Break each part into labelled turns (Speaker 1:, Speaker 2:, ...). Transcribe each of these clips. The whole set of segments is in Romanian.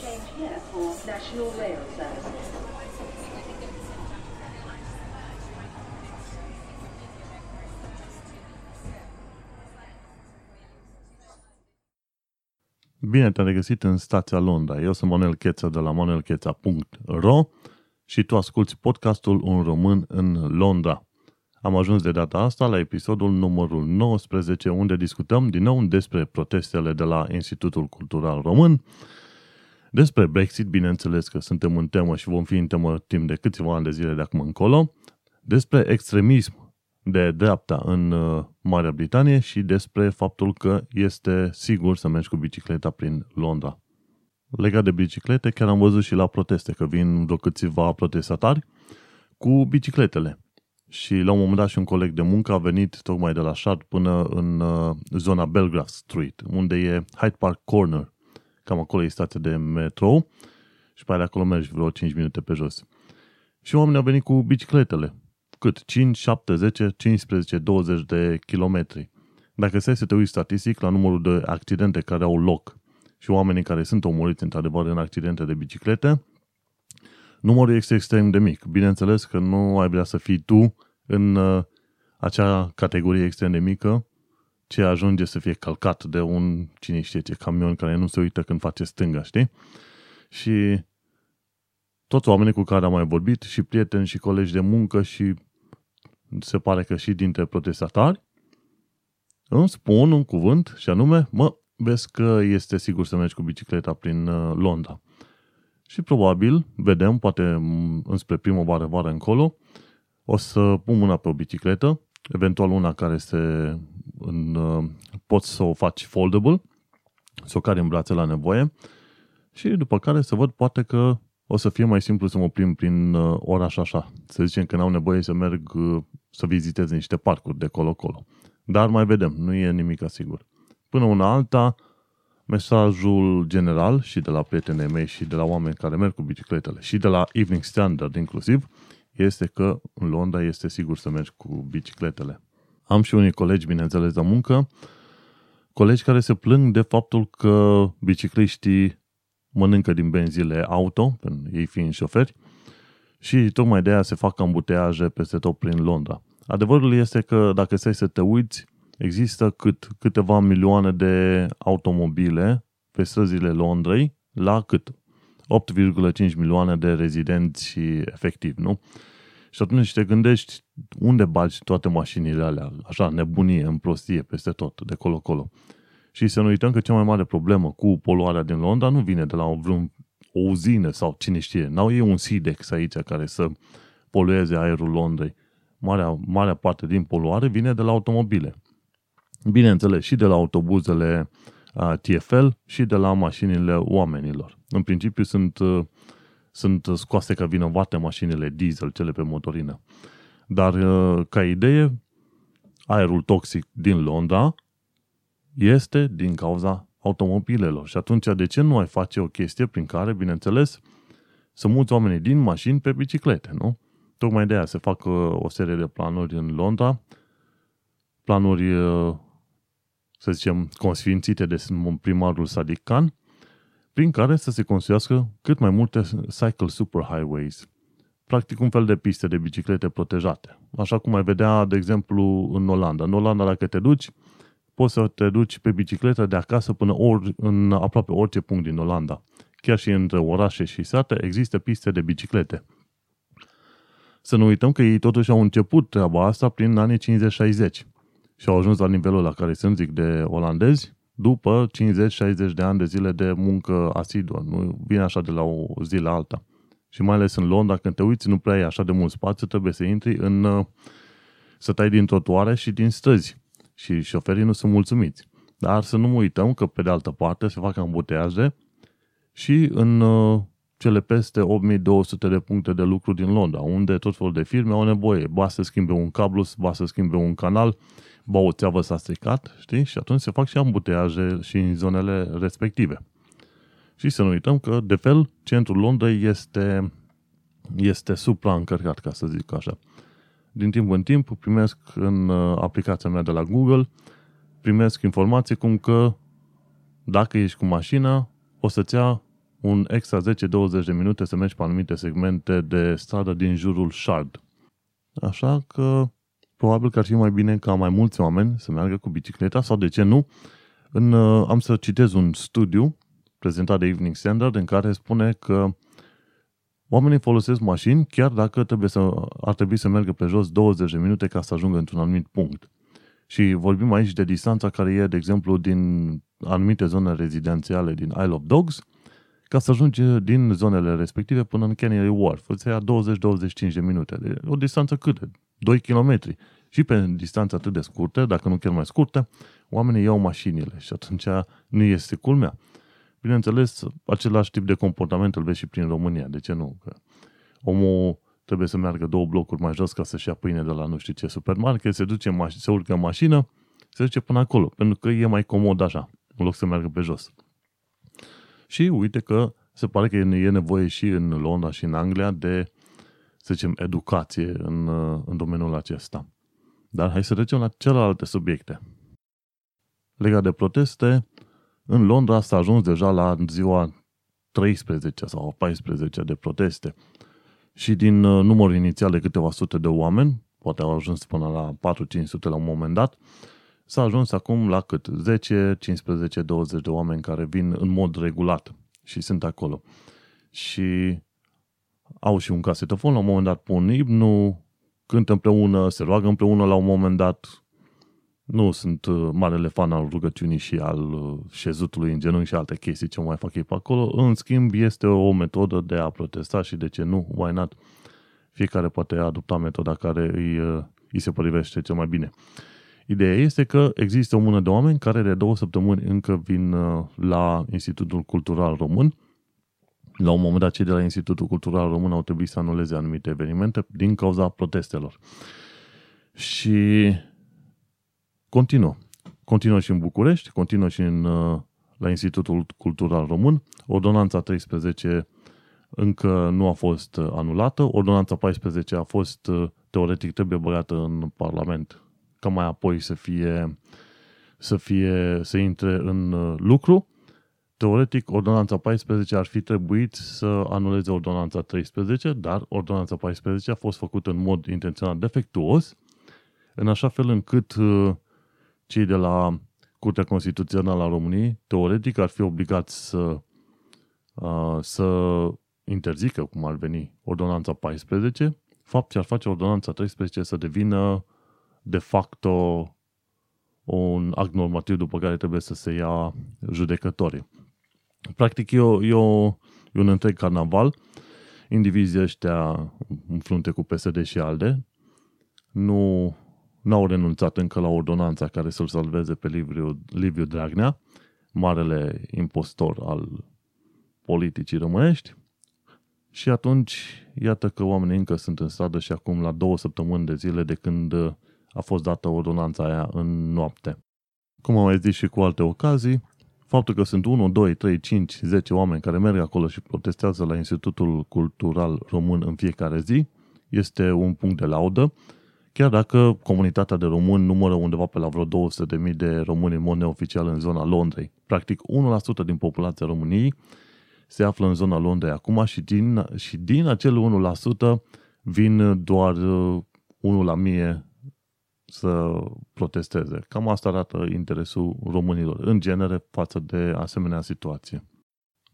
Speaker 1: Change here for National Rail Service.
Speaker 2: Bine te-am regăsit în stația Londra. Eu sunt Manuel Cheța de la manuelcheța.ro și tu asculti podcastul Un Român în Londra. Am ajuns de data asta la episodul numărul 19, unde discutăm din nou despre protestele de la Institutul Cultural Român, despre Brexit, bineînțeles că suntem în temă și vom fi în temă timp de câțiva ani de zile de acum încolo, despre extremism de dreapta în uh, Marea Britanie și despre faptul că este sigur să mergi cu bicicleta prin Londra. Legat de biciclete, chiar am văzut și la proteste că vin vreo câțiva protestatari cu bicicletele. Și la un moment dat și un coleg de muncă a venit tocmai de la Shard până în uh, zona Belgrave Street, unde e Hyde Park Corner. Cam acolo e stația de metro și pe acolo mergi vreo 5 minute pe jos. Și oamenii au venit cu bicicletele. Cât? 5, 7, 10, 15, 20 de kilometri. Dacă stai să te uiți statistic la numărul de accidente care au loc și oamenii care sunt omoriți într-adevăr în accidente de biciclete, numărul este extrem de mic. Bineînțeles că nu ai vrea să fii tu în uh, acea categorie extrem de mică ce ajunge să fie calcat de un, cine știe ce, camion care nu se uită când face stânga, știi? Și toți oamenii cu care am mai vorbit, și prieteni, și colegi de muncă, și se pare că și dintre protestatari, îmi spun un cuvânt și anume, mă, vezi că este sigur să mergi cu bicicleta prin uh, Londra. Și probabil, vedem, poate înspre primăvară, vară încolo, o să pun mâna pe o bicicletă, eventual una care este în, uh, poți să o faci foldable, să o cari în brațe la nevoie și după care să văd poate că o să fie mai simplu să mă plimb prin uh, oraș așa. Să zicem că n-au nevoie să merg să vizitez niște parcuri de colo-colo. Dar mai vedem, nu e nimic asigur. Până una alta, mesajul general și de la prietenii mei și de la oameni care merg cu bicicletele și de la Evening Standard inclusiv, este că în Londra este sigur să mergi cu bicicletele. Am și unii colegi, bineînțeles, de muncă, colegi care se plâng de faptul că bicicliștii mănâncă din benzile auto, ei fiind șoferi, și tocmai de aia se fac ambuteaje peste tot prin Londra. Adevărul este că dacă stai să te uiți, există cât, câteva milioane de automobile pe străzile Londrei la cât? 8,5 milioane de rezidenți efectiv, nu? Și atunci te gândești unde bagi toate mașinile alea, așa, nebunie, în prostie, peste tot, de colo-colo. Și să nu uităm că cea mai mare problemă cu poluarea din Londra nu vine de la vreun o uzină sau cine știe. N-au ei un SIDEX aici care să polueze aerul Londrei. Marea, marea parte din poluare vine de la automobile. Bineînțeles, și de la autobuzele uh, TFL și de la mașinile oamenilor. În principiu sunt, uh, sunt scoase ca vinovate mașinile diesel, cele pe motorină. Dar, uh, ca idee, aerul toxic din Londra este din cauza automobilelor. Și atunci, de ce nu ai face o chestie prin care, bineînțeles, să muți oamenii din mașini pe biciclete, nu? Tocmai de aia se fac uh, o serie de planuri în Londra, planuri, uh, să zicem, consfințite de primarul Sadiq Khan, prin care să se construiască cât mai multe cycle superhighways. Practic un fel de piste de biciclete protejate. Așa cum ai vedea, de exemplu, în Olanda. În Olanda, dacă te duci, poți să te duci pe bicicletă de acasă până ori, în aproape orice punct din Olanda. Chiar și între orașe și sate există piste de biciclete. Să nu uităm că ei totuși au început treaba asta prin anii 50-60 și au ajuns la nivelul la care sunt, zic, de olandezi după 50-60 de ani de zile de muncă asiduă. Nu vine așa de la o zi la alta. Și mai ales în Londra, când te uiți, nu prea ai așa de mult spațiu, trebuie să intri în să tai din trotuare și din străzi și șoferii nu sunt mulțumiți. Dar să nu uităm că, pe de altă parte, se fac ambuteaje și în uh, cele peste 8200 de puncte de lucru din Londra, unde tot felul de firme au nevoie. Ba să schimbe un cablu, ba să schimbe un canal, ba o țeavă s-a stricat, știi? Și atunci se fac și ambuteaje și în zonele respective. Și să nu uităm că, de fel, centrul Londrei este, este supraîncărcat, ca să zic așa din timp în timp primesc în uh, aplicația mea de la Google, primesc informații cum că dacă ești cu mașina, o să-ți ia un extra 10-20 de minute să mergi pe anumite segmente de stradă din jurul Shard. Așa că probabil că ar fi mai bine ca mai mulți oameni să meargă cu bicicleta sau de ce nu. În, uh, am să citez un studiu prezentat de Evening Standard în care spune că oamenii folosesc mașini chiar dacă trebuie să, ar trebui să meargă pe jos 20 de minute ca să ajungă într-un anumit punct. Și vorbim aici de distanța care e, de exemplu, din anumite zone rezidențiale din Isle of Dogs, ca să ajungi din zonele respective până în Canary Wharf. Îți ia 20-25 de minute. De o distanță cât? 2 km. Și pe distanță atât de scurte, dacă nu chiar mai scurte, oamenii iau mașinile și atunci nu este culmea. Bineînțeles, același tip de comportament îl vezi și prin România. De ce nu? Că omul trebuie să meargă două blocuri mai jos ca să-și ia pâine de la nu știu ce supermarket, se duce, se urcă în mașină, se duce până acolo, pentru că e mai comod așa, în loc să meargă pe jos. Și uite că se pare că e nevoie și în Londra și în Anglia de, să zicem, educație în, în domeniul acesta. Dar hai să trecem la celelalte subiecte. Legat de proteste, în Londra s-a ajuns deja la ziua 13 sau 14 de proteste. Și din uh, numărul inițial de câteva sute de oameni, poate au ajuns până la 4-500 la un moment dat, s-a ajuns acum la cât? 10, 15, 20 de oameni care vin în mod regulat și sunt acolo. Și au și un casetofon, la un moment dat pun imnul, cântă împreună, se roagă împreună la un moment dat. Nu sunt uh, marele fan al rugăciunii și al uh, șezutului în genunchi și alte chestii ce mai fac ei pe acolo. În schimb, este o metodă de a protesta și de ce nu, why not? Fiecare poate adopta metoda care îi, uh, îi se potrivește cel mai bine. Ideea este că există o mână de oameni care de două săptămâni încă vin la Institutul Cultural Român. La un moment dat, cei de la Institutul Cultural Român au trebuit să anuleze anumite evenimente din cauza protestelor. Și continuă. Continuă și în București, continuă și în, la Institutul Cultural Român. Ordonanța 13 încă nu a fost anulată. Ordonanța 14 a fost, teoretic, trebuie băgată în Parlament ca mai apoi să fie, să fie, să intre în uh, lucru. Teoretic, ordonanța 14 ar fi trebuit să anuleze ordonanța 13, dar ordonanța 14 a fost făcută în mod intenționat defectuos, în așa fel încât uh, cei de la Curtea Constituțională a României, teoretic, ar fi obligați să, uh, să interzică, cum ar veni, ordonanța 14, fapt ce ar face ordonanța 13 să devină de facto un act normativ după care trebuie să se ia judecătorii. Practic e, o, e, o, e un întreg carnaval. Indivizii ăștia în frunte cu PSD și ALDE nu n-au renunțat încă la ordonanța care să-l salveze pe Liviu, Liviu Dragnea, marele impostor al politicii românești. Și atunci, iată că oamenii încă sunt în stradă și acum la două săptămâni de zile de când a fost dată ordonanța aia în noapte. Cum am mai zis și cu alte ocazii, faptul că sunt 1, 2, 3, 5, 10 oameni care merg acolo și protestează la Institutul Cultural Român în fiecare zi este un punct de laudă, chiar dacă comunitatea de români numără undeva pe la vreo 200.000 de români în mod neoficial în zona Londrei. Practic 1% din populația României se află în zona Londrei acum și din, și din acel 1% vin doar 1 uh, la mie să protesteze. Cam asta arată interesul românilor, în genere, față de asemenea situație.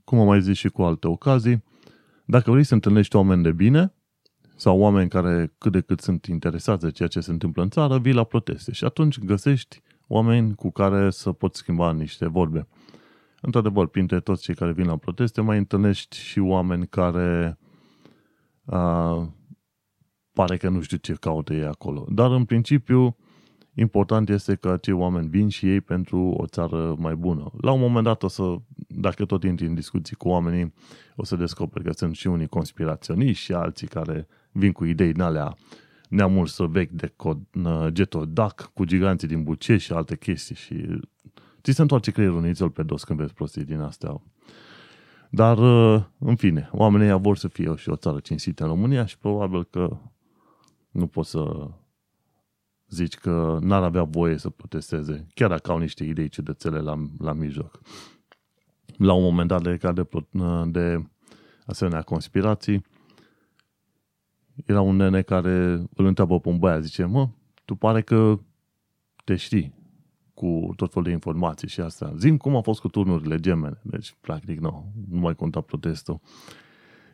Speaker 2: Cum am mai zis și cu alte ocazii, dacă vrei să întâlnești oameni de bine sau oameni care cât de cât sunt interesați de ceea ce se întâmplă în țară, vii la proteste și atunci găsești oameni cu care să poți schimba niște vorbe. Într-adevăr, printre toți cei care vin la proteste, mai întâlnești și oameni care uh, pare că nu știu ce caută ei acolo. Dar în principiu, important este că acei oameni vin și ei pentru o țară mai bună. La un moment dat o să, dacă tot intri în discuții cu oamenii, o să descoperi că sunt și unii conspiraționiști și alții care vin cu idei din alea neamul să vechi de cod, getodac cu giganții din Bucești și alte chestii și ți se întoarce creierul nițel pe dos când vezi prostii din astea. Dar, în fine, oamenii vor să fie și o țară cinstită în România și probabil că nu poți să zici că n-ar avea voie să protesteze, chiar dacă au niște idei ciudățele la, la mijloc. la un moment dat legat de, de asemenea conspirații, era un nene care îl întreabă pe un băiat, zice, mă, tu pare că te știi cu tot felul de informații și asta. Zim cum a fost cu turnurile gemene. Deci, practic, nu, nu mai conta protestul.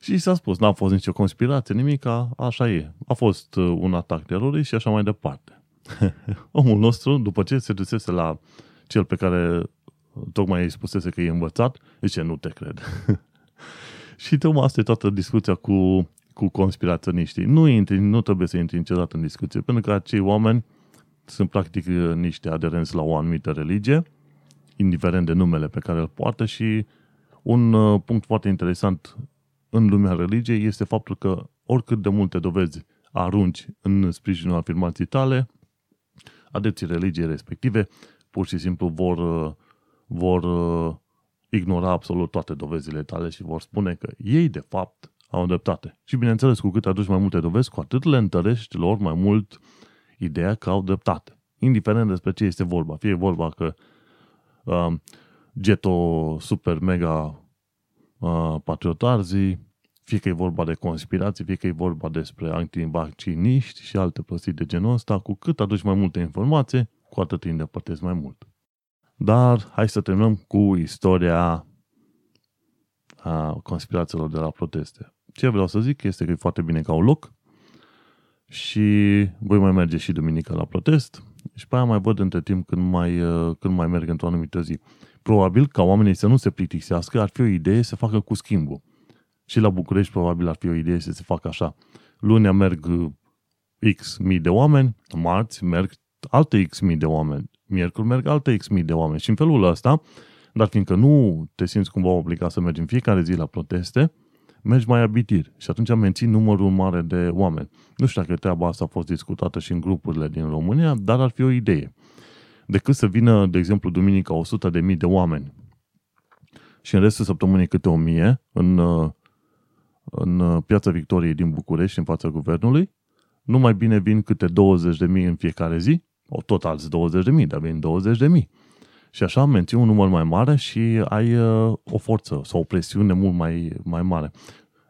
Speaker 2: Și s-a spus, n-a fost nicio conspirație, nimic, așa e. A fost uh, un atac terorist și așa mai departe. Omul nostru, după ce se dusese la cel pe care tocmai îi spusese că e învățat, zice, nu te cred. și tocmai asta e toată discuția cu, cu conspiraționiștii. Nu, intri, nu trebuie să intri niciodată în discuție, pentru că acei oameni sunt practic niște aderenți la o anumită religie, indiferent de numele pe care îl poartă și un uh, punct foarte interesant în lumea religiei este faptul că oricât de multe dovezi arunci în sprijinul afirmației tale, adepții religiei respective pur și simplu vor, uh, vor uh, ignora absolut toate dovezile tale și vor spune că ei, de fapt, au dreptate. Și bineînțeles, cu cât aduci mai multe dovezi, cu atât le întărești lor mai mult ideea că au dreptate. Indiferent despre ce este vorba. Fie vorba că uh, Geto Super Mega uh, Patriotarzi, fie că e vorba de conspirații, fie că e vorba despre antivacciniști și alte prostii de genul ăsta, cu cât aduci mai multe informații, cu atât îi îndepărtezi mai mult. Dar hai să terminăm cu istoria a conspirațiilor de la proteste. Ce vreau să zic este că e foarte bine că au loc și voi mai merge și duminică la protest și pe aia mai văd între timp când mai, când mai merg într-o anumită zi. Probabil ca oamenii să nu se plictisească, ar fi o idee să facă cu schimbul. Și la București probabil ar fi o idee să se facă așa. Lunea merg X mii de oameni, marți merg alte X mii de oameni, miercuri merg alte X mii de oameni. Și în felul ăsta, dar fiindcă nu te simți cumva obligat să mergi în fiecare zi la proteste, mergi mai abitir și atunci menții numărul mare de oameni. Nu știu dacă treaba asta a fost discutată și în grupurile din România, dar ar fi o idee. Decât să vină, de exemplu, duminica 100 de mii de oameni și în restul săptămânii câte o mie în, în Piața Victoriei din București, în fața guvernului, nu mai bine vin câte 20 de mii în fiecare zi, o tot alți 20 de mii, dar vin 20 de mii. Și așa menții un număr mai mare și ai uh, o forță sau o presiune mult mai, mai mare.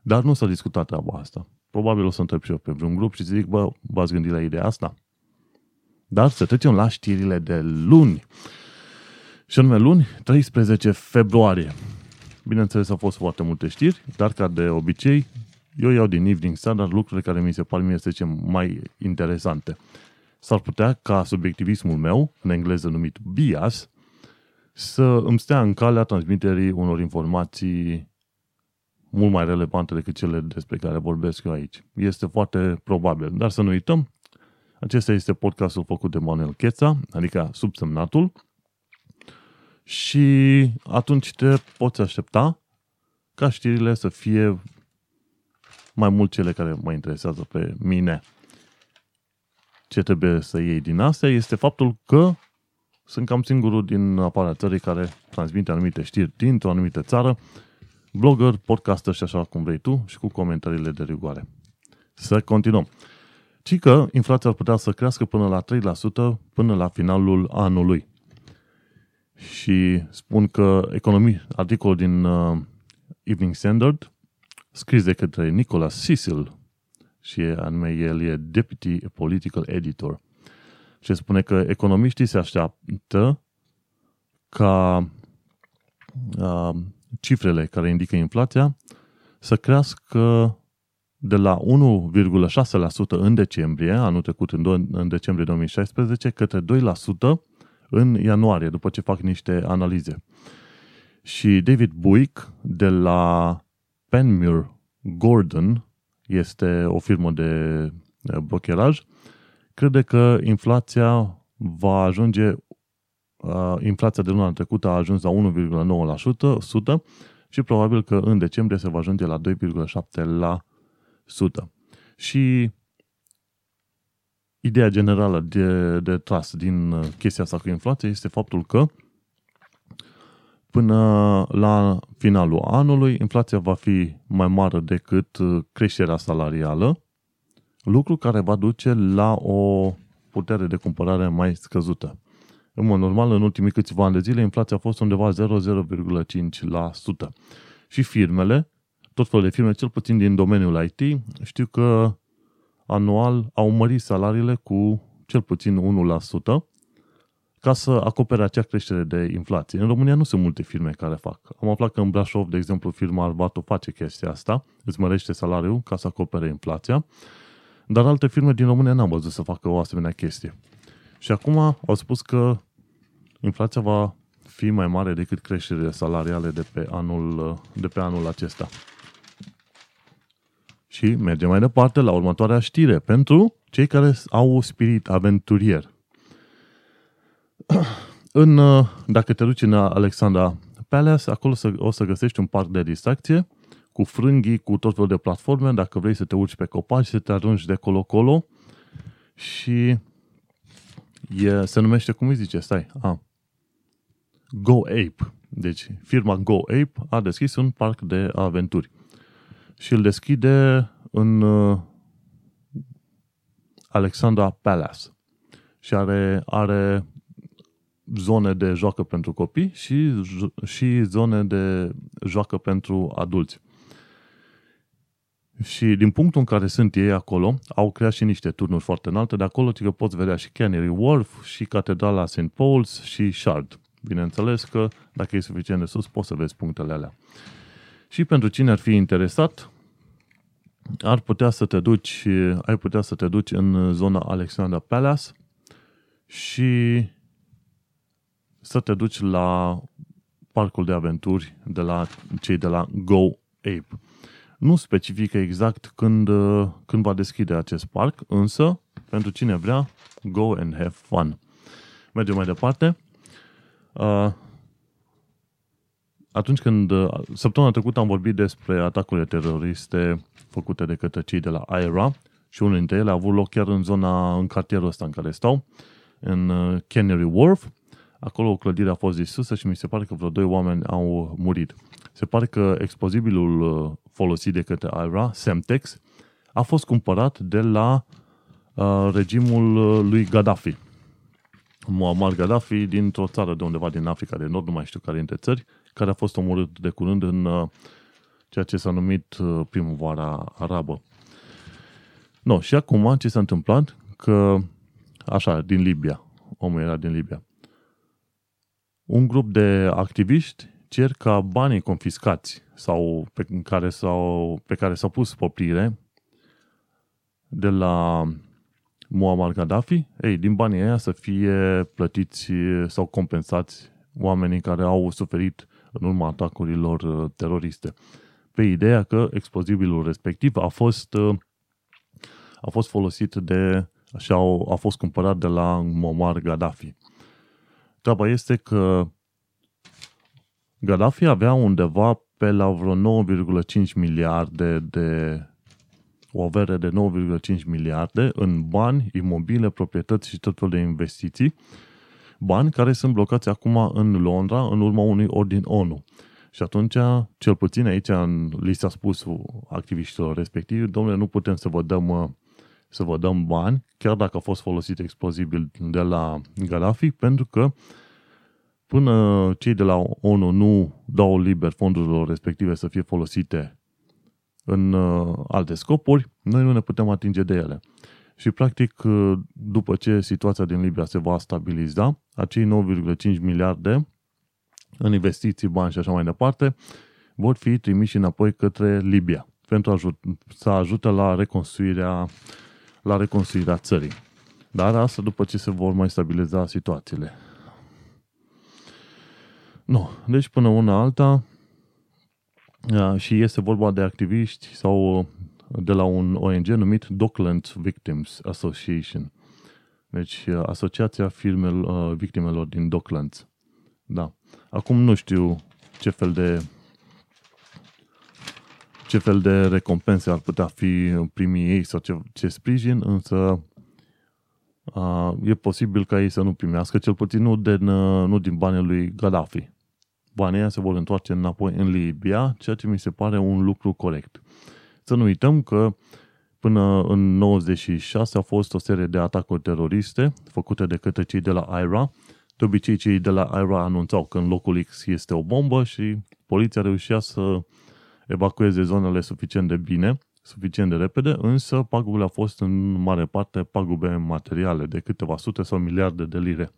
Speaker 2: Dar nu s-a discutat treaba asta. Probabil o să întreb și eu pe vreun grup și zic, bă, v-ați gândit la ideea asta? Dar să trecem la știrile de luni. Și anume luni, 13 februarie. Bineînțeles, au fost foarte multe știri, dar ca de obicei, eu iau din Evening Standard lucrurile care mi se par mie, să zicem, mai interesante. S-ar putea ca subiectivismul meu, în engleză numit bias, să îmi stea în calea transmiterii unor informații mult mai relevante decât cele despre care vorbesc eu aici. Este foarte probabil. Dar să nu uităm, acesta este podcastul făcut de Manuel Cheța, adică subsemnatul, și atunci te poți aștepta ca știrile să fie mai mult cele care mă interesează pe mine. Ce trebuie să iei din astea este faptul că sunt cam singurul din aparea țării care transmite anumite știri dintr-o anumită țară, blogger, podcaster și așa cum vrei tu și cu comentariile de rigoare. Să continuăm. Ci că inflația ar putea să crească până la 3% până la finalul anului. Și spun că economii, articolul din uh, Evening Standard, scris de către Nicholas Cecil, și anume el e Deputy Political Editor – și spune că economiștii se așteaptă ca uh, cifrele care indică inflația să crească de la 1,6% în decembrie, anul trecut în, în decembrie 2016, către 2% în ianuarie, după ce fac niște analize. Și David Buick de la Penmure Gordon, este o firmă de brokeraj, crede că inflația va ajunge, uh, inflația de luna trecută a ajuns la 1,9% și probabil că în decembrie se va ajunge la 2,7%. Și ideea generală de, de tras din chestia asta cu inflația este faptul că până la finalul anului inflația va fi mai mare decât creșterea salarială lucru care va duce la o putere de cumpărare mai scăzută. în mod normal, în ultimii câțiva ani de zile, inflația a fost undeva 0,05%. Și firmele, tot felul de firme, cel puțin din domeniul IT, știu că anual au mărit salariile cu cel puțin 1% ca să acopere acea creștere de inflație. În România nu sunt multe firme care fac. Am aflat că în Brașov, de exemplu, firma Arvato face chestia asta, îți mărește salariul ca să acopere inflația, dar alte firme din România n-am văzut să facă o asemenea chestie. Și acum au spus că inflația va fi mai mare decât creșterile salariale de pe anul, de pe anul acesta. Și mergem mai departe la următoarea știre pentru cei care au spirit aventurier. în, dacă te duci în Alexandra Palace, acolo o să găsești un parc de distracție cu frânghii, cu tot felul de platforme, dacă vrei să te urci pe copaci, să te arunci de colo-colo și e, se numește, cum îi zice, stai, a, Go Ape. Deci, firma Go Ape a deschis un parc de aventuri și îl deschide în uh, Alexandra Palace și are, are zone de joacă pentru copii și, și zone de joacă pentru adulți. Și din punctul în care sunt ei acolo, au creat și niște turnuri foarte înalte, de acolo că poți vedea și Canary Wharf, și Catedrala St. Paul's și Shard. Bineînțeles că dacă e suficient de sus, poți să vezi punctele alea. Și pentru cine ar fi interesat, ar putea să te duci, ai putea să te duci în zona Alexandra Palace și să te duci la parcul de aventuri de la cei de la Go Ape. Nu specifică exact când, când va deschide acest parc, însă, pentru cine vrea, go and have fun. Mergem mai departe. Uh, atunci când, uh, săptămâna trecută am vorbit despre atacurile teroriste făcute de către cei de la IRA și unul dintre ele a avut loc chiar în zona, în cartierul ăsta în care stau, în uh, Canary Wharf. Acolo o clădire a fost distrusă și mi se pare că vreo doi oameni au murit. Se pare că explozibilul folosit de către IRA, Semtex, a fost cumpărat de la uh, regimul lui Gaddafi. Muammar Gaddafi dintr-o țară de undeva din Africa de Nord, nu mai știu care dintre țări, care a fost omorât de curând în uh, ceea ce s-a numit uh, primăvara arabă. No, și acum ce s-a întâmplat? Că, așa, din Libia, omul era din Libia, un grup de activiști cer ca banii confiscați sau pe care s-au, pe care s-au pus poprire de la Muammar Gaddafi, ei, din banii aia să fie plătiți sau compensați oamenii care au suferit în urma atacurilor uh, teroriste. Pe ideea că explozibilul respectiv a fost, uh, a fost folosit de și a, a fost cumpărat de la Muammar Gaddafi. Treaba este că Gaddafi avea undeva pe la vreo 9,5 miliarde de o avere de 9,5 miliarde în bani, imobile, proprietăți și tot felul de investiții, bani care sunt blocați acum în Londra în urma unui ordin ONU. Și atunci, cel puțin aici, li s-a spus activiștilor respectivi, domnule, nu putem să vă dăm să vă dăm bani, chiar dacă a fost folosit explozibil de la Gaddafi, pentru că până cei de la ONU nu dau liber fondurilor respective să fie folosite în uh, alte scopuri, noi nu ne putem atinge de ele. Și practic, uh, după ce situația din Libia se va stabiliza, acei 9,5 miliarde în investiții, bani și așa mai departe, vor fi trimiși înapoi către Libia pentru a ajut, să ajute la reconstruirea, la reconstruirea țării. Dar asta după ce se vor mai stabiliza situațiile. Nu. Deci până una alta, și este vorba de activiști sau uh, de la un ONG numit Docklands Victims Association. Deci, uh, Asociația Firmelor, uh, Victimelor din Docklands. Da. Acum nu știu ce fel de ce fel de recompense ar putea fi primii ei sau ce, ce sprijin, însă a, e posibil ca ei să nu primească, cel puțin nu din, nu din banii lui Gaddafi banii se vor întoarce înapoi în Libia, ceea ce mi se pare un lucru corect. Să nu uităm că până în 96 a fost o serie de atacuri teroriste făcute de către cei de la IRA De obicei, cei de la IRA anunțau că în locul X este o bombă și poliția reușea să evacueze zonele suficient de bine, suficient de repede, însă pagubele au fost în mare parte pagube materiale de câteva sute sau miliarde de lire.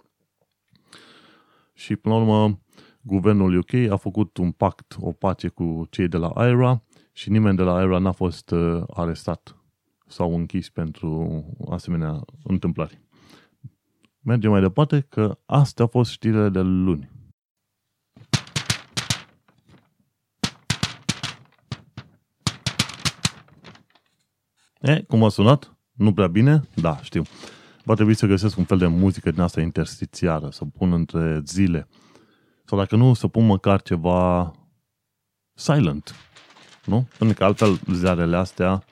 Speaker 2: Și, până la urmă, guvernul UK a făcut un pact, o pace cu cei de la IRA și nimeni de la IRA n-a fost uh, arestat sau închis pentru asemenea întâmplări. Mergem mai departe că astea au fost știrile de luni. E, cum a sunat? Nu prea bine? Da, știu. Va trebui să găsesc un fel de muzică din asta interstițiară, să pun între zile. Sau dacă nu, să pun măcar ceva silent. Nu? Pentru că altfel ziarele astea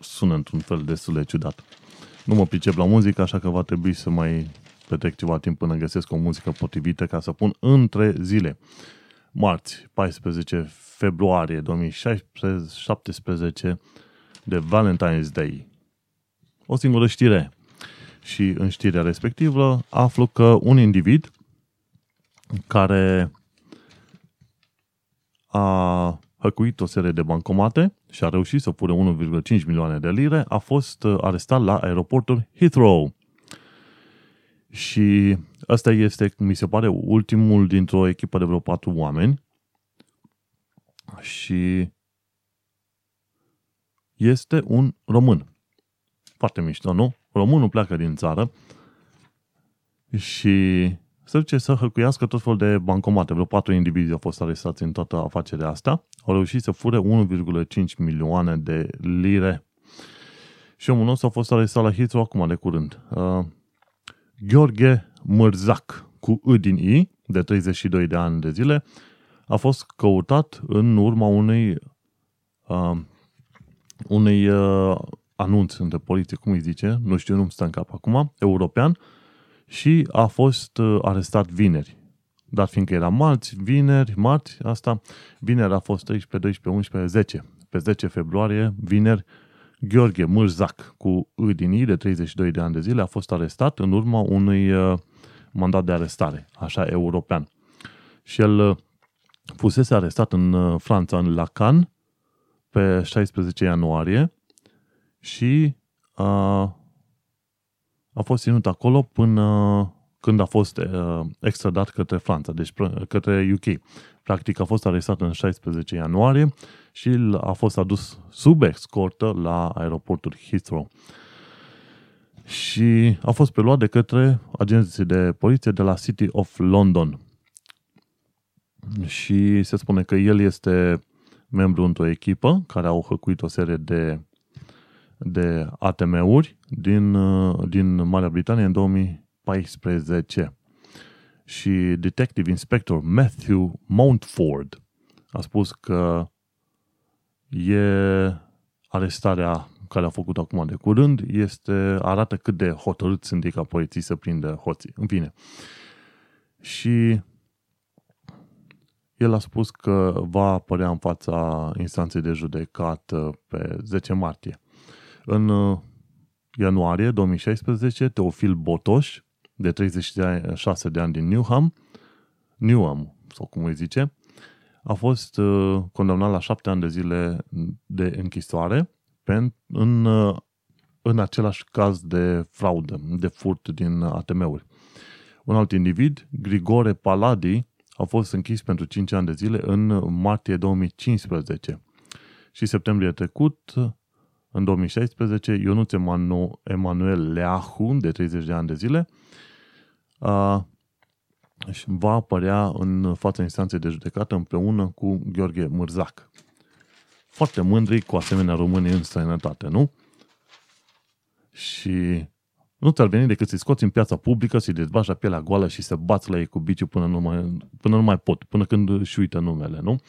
Speaker 2: sună într-un fel destul de ciudat. Nu mă pricep la muzică, așa că va trebui să mai petrec ceva timp până găsesc o muzică potrivită ca să pun între zile. Marți, 14 februarie 2017 de Valentine's Day. O singură știre. Și în știrea respectivă aflu că un individ care a hăcuit o serie de bancomate și a reușit să fure 1,5 milioane de lire, a fost uh, arestat la aeroportul Heathrow. Și ăsta este, mi se pare, ultimul dintr-o echipă de vreo patru oameni. Și este un român. Foarte mișto, nu? Românul pleacă din țară și se duce să hăcuiască tot felul de bancomate. Vreo patru indivizi au fost arestați în toată afacerea asta. Au reușit să fure 1,5 milioane de lire. Și omul nostru a fost arestat la Heathrow acum de curând. Uh, Gheorghe Mărzac, cu I din I, de 32 de ani de zile, a fost căutat în urma unei uh, unei uh, anunț între poliție, cum îi zice, nu știu, nu-mi stă în cap acum, european, și a fost uh, arestat vineri. Dar fiindcă era marți, vineri, marți, asta, vineri a fost 13, 12, 11, 10. Pe 10 februarie, vineri, Gheorghe Mârzac, cu I din I, de 32 de ani de zile, a fost arestat în urma unui uh, mandat de arestare, așa, european. Și el uh, fusese arestat în uh, Franța, în Lacan, pe 16 ianuarie și a, a fost ținut acolo până când a fost uh, extradat către Franța, deci către UK. Practic a fost arestat în 16 ianuarie și a fost adus sub escortă la aeroportul Heathrow. Și a fost preluat de către agenții de poliție de la City of London. Și se spune că el este membru într-o echipă care au hăcuit o serie de, de ATM-uri din, din Marea Britanie în 2014. Și Detective Inspector Matthew Mountford a spus că e arestarea care a făcut acum de curând este, arată cât de hotărât sunt ca poliții să prindă hoții. În fine. Și el a spus că va apărea în fața instanței de judecată pe 10 martie. În uh, ianuarie 2016, Teofil Botoș, de 36 de ani din Newham, Newham, sau cum îi zice, a fost uh, condamnat la șapte ani de zile de închisoare în, uh, în același caz de fraudă, de furt din ATM-uri. Un alt individ, Grigore Paladi, a fost închis pentru 5 ani de zile în martie 2015. Și septembrie trecut, în 2016, Ionuț Emanuel Leahu, de 30 de ani de zile, a, va apărea în fața instanței de judecată împreună cu Gheorghe Mârzac. Foarte mândri cu asemenea români în străinătate, nu? Și nu ți-ar veni decât să-i scoți în piața publică, să-i dezbași la pielea goală și să bați la ei cu biciu până nu mai, până nu mai pot, până când își uită numele, nu?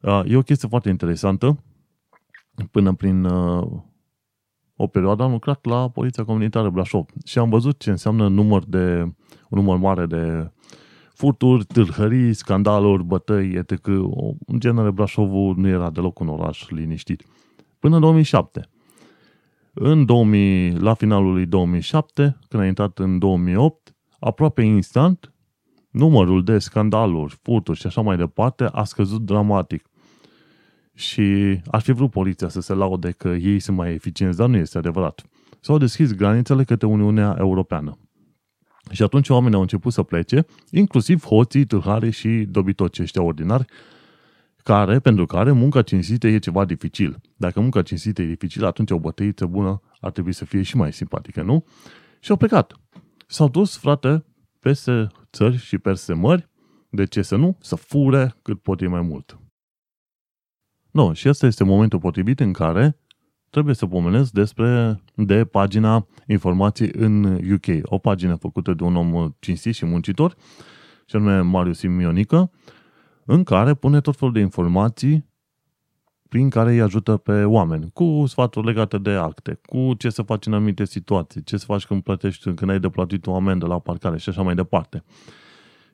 Speaker 2: Uh, e o chestie foarte interesantă. Până prin uh, o perioadă am lucrat la Poliția Comunitară Brașov și am văzut ce înseamnă număr de, un număr mare de furturi, târhării, scandaluri, bătăi, etc. În genere, Brașovul nu era deloc un oraș liniștit. Până în 2007. În 2000, la finalul lui 2007, când a intrat în 2008, aproape instant, numărul de scandaluri, furturi și așa mai departe a scăzut dramatic. Și ar fi vrut poliția să se laude că ei sunt mai eficienți, dar nu este adevărat. S-au deschis granițele către Uniunea Europeană. Și atunci oamenii au început să plece, inclusiv hoții, tâlhare și dobitoci ăștia ordinari, care, pentru care munca cinstită e ceva dificil. Dacă munca cinstită e dificilă, atunci o bătăiță bună ar trebui să fie și mai simpatică, nu? Și au plecat. S-au dus, frate, peste țări și peste mări, de ce să nu? Să fure cât pot ei mai mult. Nu, și asta este momentul potrivit în care trebuie să pomenesc despre de pagina informații în UK, o pagină făcută de un om cinstit și muncitor, și anume Marius Simionică, în care pune tot felul de informații prin care îi ajută pe oameni, cu sfaturi legate de acte, cu ce să faci în anumite situații, ce să faci când plătești, când ai de plătit o amendă la parcare și așa mai departe.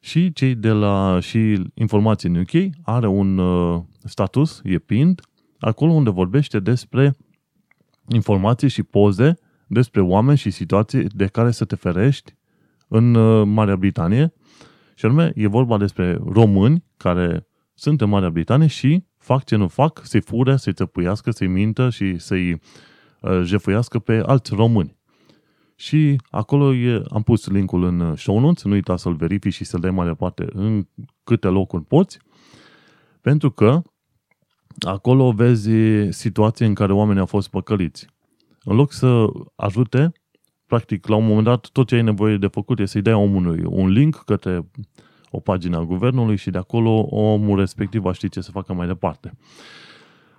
Speaker 2: Și cei de la și informații în UK are un uh, status, e pind, acolo unde vorbește despre informații și poze despre oameni și situații de care să te ferești în uh, Marea Britanie. Și anume, e vorba despre români care sunt în Marea Britanie și fac ce nu fac, să-i fure, să-i țăpuiască, să-i mintă și să-i uh, jefuiască pe alți români. Și acolo e, am pus linkul în show notes, nu uita să-l verifici și să-l dai mai departe în câte locuri poți, pentru că acolo vezi situații în care oamenii au fost păcăliți. În loc să ajute, practic, la un moment dat, tot ce ai nevoie de făcut este să-i dai omului un link către o pagină a guvernului și de acolo omul respectiv va ști ce să facă mai departe.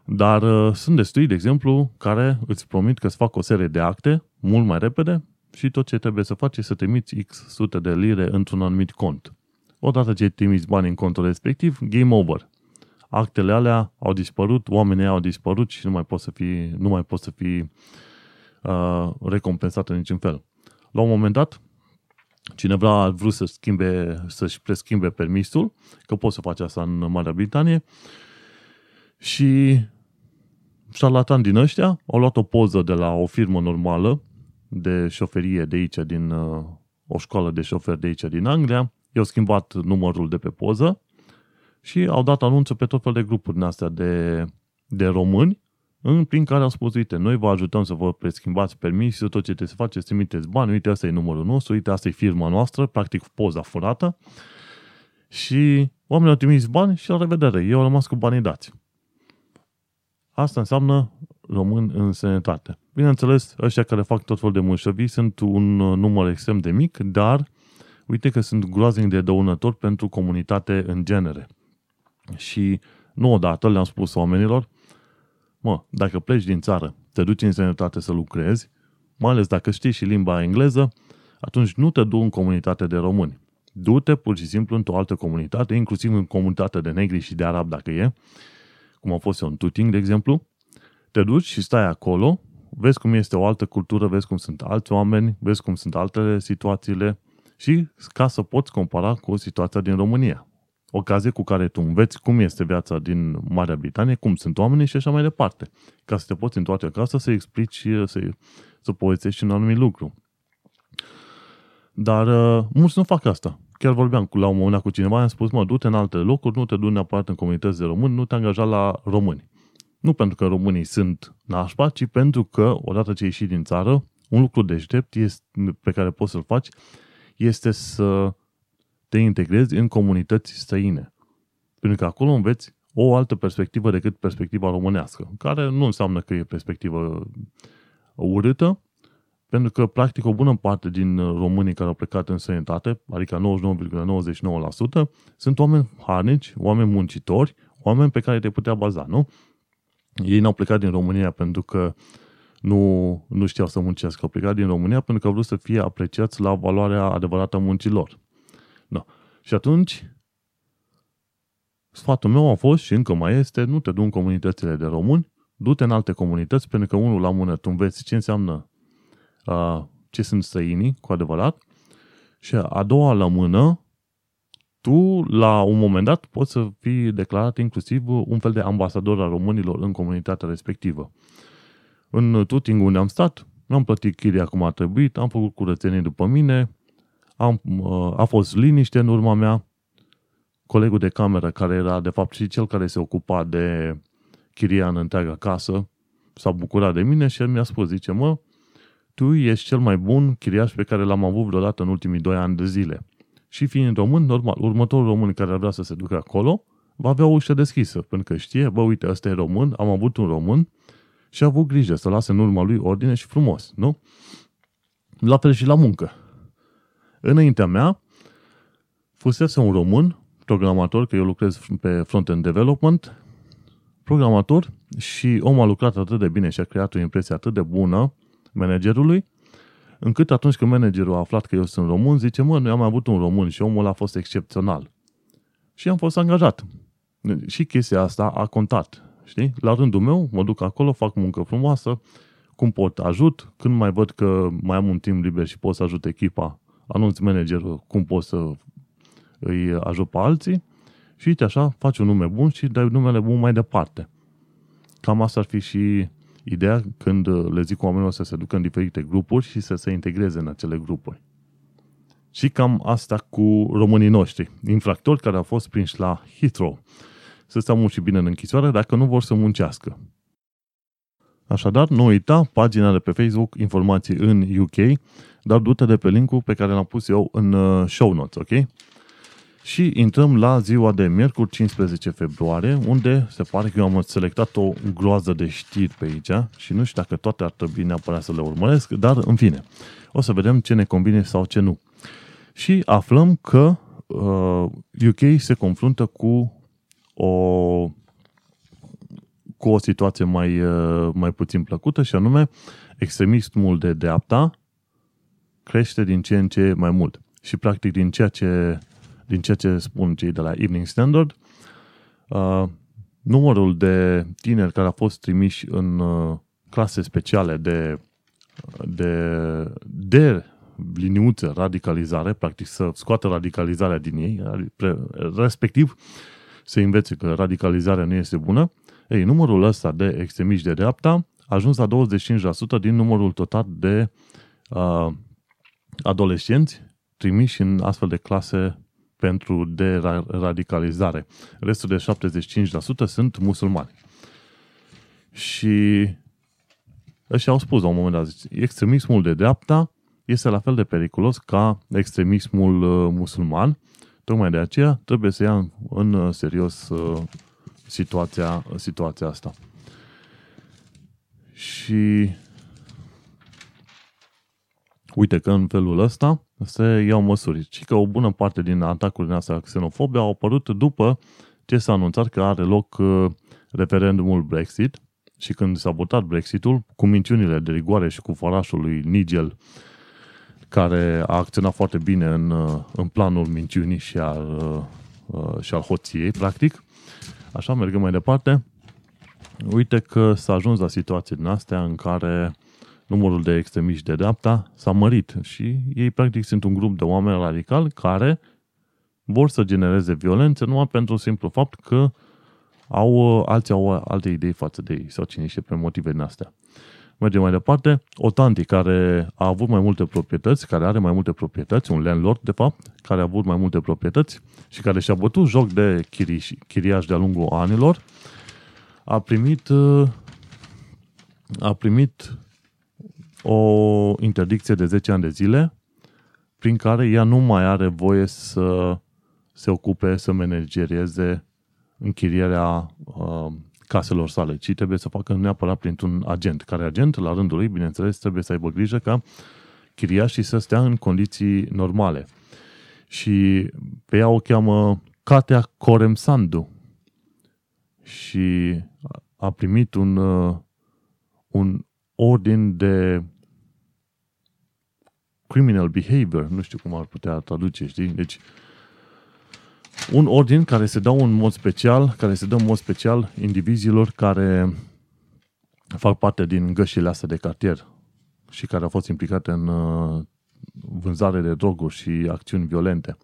Speaker 2: Dar uh, sunt destui, de exemplu, care îți promit că îți fac o serie de acte mult mai repede și tot ce trebuie să faci este să trimiți X sute de lire într-un anumit cont. Odată ce trimiți bani în contul respectiv, game over. Actele alea au dispărut, oamenii au dispărut și nu mai poți să fii, nu mai poți să fii uh, recompensat în niciun fel. La un moment dat, cineva a vrut să schimbe, să-și preschimbe permisul, că poți să faci asta în Marea Britanie, și șarlatan din ăștia au luat o poză de la o firmă normală de șoferie de aici, din uh, o școală de șofer de aici din Anglia, i-au schimbat numărul de pe poză și au dat anunțul pe tot fel de grupuri din astea de, de români în prin care au spus, uite, noi vă ajutăm să vă preschimbați permisul, tot ce trebuie să faceți, trimiteți bani, uite, asta e numărul nostru, uite, asta e firma noastră, practic poza furată. Și oamenii au trimis bani și la revedere, eu am rămas cu banii dați. Asta înseamnă român în sănătate. Bineînțeles, ăștia care fac tot felul de mușăvii sunt un număr extrem de mic, dar uite că sunt groaznic de dăunători pentru comunitate în genere. Și nu odată le-am spus oamenilor, Mă, dacă pleci din țară, te duci în sănătate să lucrezi, mai ales dacă știi și limba engleză, atunci nu te du în comunitate de români. Du-te pur și simplu într-o altă comunitate, inclusiv în comunitate de negri și de arab dacă e, cum a fost eu în Tuting, de exemplu, te duci și stai acolo, vezi cum este o altă cultură, vezi cum sunt alți oameni, vezi cum sunt altele situațiile și ca să poți compara cu situația din România ocazie cu care tu înveți cum este viața din Marea Britanie, cum sunt oamenii și așa mai departe. Ca să te poți întoarce acasă să explici, să, să povestești un anumit lucru. Dar uh, mulți nu fac asta. Chiar vorbeam cu, la un moment cu cineva, am spus, mă, du-te în alte locuri, nu te du neapărat în comunități de români, nu te angaja la români. Nu pentru că românii sunt nașpa, ci pentru că, odată ce ieși din țară, un lucru deștept este, pe care poți să-l faci este să te integrezi în comunități străine. Pentru că acolo înveți o altă perspectivă decât perspectiva românească, care nu înseamnă că e perspectivă urâtă, pentru că, practic, o bună parte din românii care au plecat în sănătate, adică 99,99%, sunt oameni harnici, oameni muncitori, oameni pe care te putea baza, nu? Ei n-au plecat din România pentru că nu, nu știau să muncească, au plecat din România pentru că au vrut să fie apreciați la valoarea adevărată a muncilor. Da. Și atunci, sfatul meu a fost și încă mai este, nu te du în comunitățile de români, du-te în alte comunități, pentru că unul la mână tu înveți ce înseamnă uh, ce sunt străinii, cu adevărat, și a doua la mână, tu, la un moment dat, poți să fii declarat inclusiv un fel de ambasador al românilor în comunitatea respectivă. În Tuting, unde am stat, am plătit chiria cum a trebuit, am făcut curățenie după mine, am, uh, a fost liniște în urma mea, colegul de cameră, care era de fapt și cel care se ocupa de chiria în întreaga casă, s-a bucurat de mine și el mi-a spus, zice, mă, tu ești cel mai bun chiriaș pe care l-am avut vreodată în ultimii doi ani de zile. Și fiind român, normal, următorul român care ar vrea să se ducă acolo, va avea o ușă deschisă, pentru că știe, bă, uite, ăsta e român, am avut un român și a avut grijă să lase în urma lui ordine și frumos, nu? La fel și la muncă. Înaintea mea, fusese un român, programator, că eu lucrez pe front-end development, programator și omul a lucrat atât de bine și a creat o impresie atât de bună managerului, încât atunci când managerul a aflat că eu sunt român, zice, mă, noi am avut un român și omul a fost excepțional. Și am fost angajat. Și chestia asta a contat. Știi? La rândul meu, mă duc acolo, fac muncă frumoasă, cum pot ajut, când mai văd că mai am un timp liber și pot să ajut echipa, anunț managerul cum pot să îi ajut pe alții și uite așa, faci un nume bun și dai numele bun mai departe. Cam asta ar fi și ideea când le zic oamenilor să se ducă în diferite grupuri și să se integreze în acele grupuri. Și cam asta cu românii noștri, infractori care au fost prinși la Heathrow. Să stea mult și bine în închisoare dacă nu vor să muncească. Așadar, nu uita pagina de pe Facebook, informații în UK, dar du-te de pe linkul pe care l-am pus eu în uh, show notes, ok? Și intrăm la ziua de miercuri 15 februarie, unde se pare că eu am selectat o groază de știri pe aici și nu știu dacă toate ar trebui neapărat să le urmăresc, dar în fine, o să vedem ce ne convine sau ce nu. Și aflăm că uh, UK se confruntă cu o cu o situație mai, uh, mai puțin plăcută și anume extremismul de dreapta crește din ce în ce mai mult. Și practic din ceea ce, din ceea ce spun cei de la Evening Standard, uh, numărul de tineri care au fost trimiși în uh, clase speciale de, de, de liniuță radicalizare, practic să scoată radicalizarea din ei, respectiv să învețe că radicalizarea nu este bună, ei, numărul ăsta de extremiști de dreapta a ajuns la 25% din numărul total de uh, adolescenți trimiși în astfel de clase pentru deradicalizare. Restul de 75% sunt musulmani. Și ăștia au spus la un moment dat, extremismul de dreapta este la fel de periculos ca extremismul uh, musulman. Tocmai de aceea trebuie să ia în uh, serios uh, situația, situația asta. Și uite că în felul ăsta se iau măsuri. Și că o bună parte din atacurile astea xenofobe au apărut după ce s-a anunțat că are loc referendumul Brexit și când s-a votat Brexitul, cu minciunile de rigoare și cu farașul lui Nigel, care a acționat foarte bine în, în planul minciunii și al, și al hoției, practic, Așa, mergem mai departe. Uite că s-a ajuns la situații din astea în care numărul de extremiști de dreapta s-a mărit și ei practic sunt un grup de oameni radicali care vor să genereze violență numai pentru simplu fapt că au, alții au alte idei față de ei sau cine știe pe motive din astea. Mergem mai departe. O tanti care a avut mai multe proprietăți, care are mai multe proprietăți, un landlord, de fapt, care a avut mai multe proprietăți și care și-a bătut joc de chiriș, chiriaș de-a lungul anilor, a primit, uh, a primit o interdicție de 10 ani de zile prin care ea nu mai are voie să se ocupe, să managerieze închirierea uh, caselor sale, ci trebuie să facă neapărat printr-un agent, care agent, la rândul lui, bineînțeles, trebuie să aibă grijă ca chiriașii să stea în condiții normale. Și pe ea o cheamă Katea Coremsandu și a primit un, uh, un ordin de criminal behavior, nu știu cum ar putea traduce, știi? Deci, uh, un ordin care se dă în mod special, care se dă în mod special indivizilor care fac parte din gășile astea de cartier și care au fost implicate în uh, vânzare de droguri și acțiuni violente.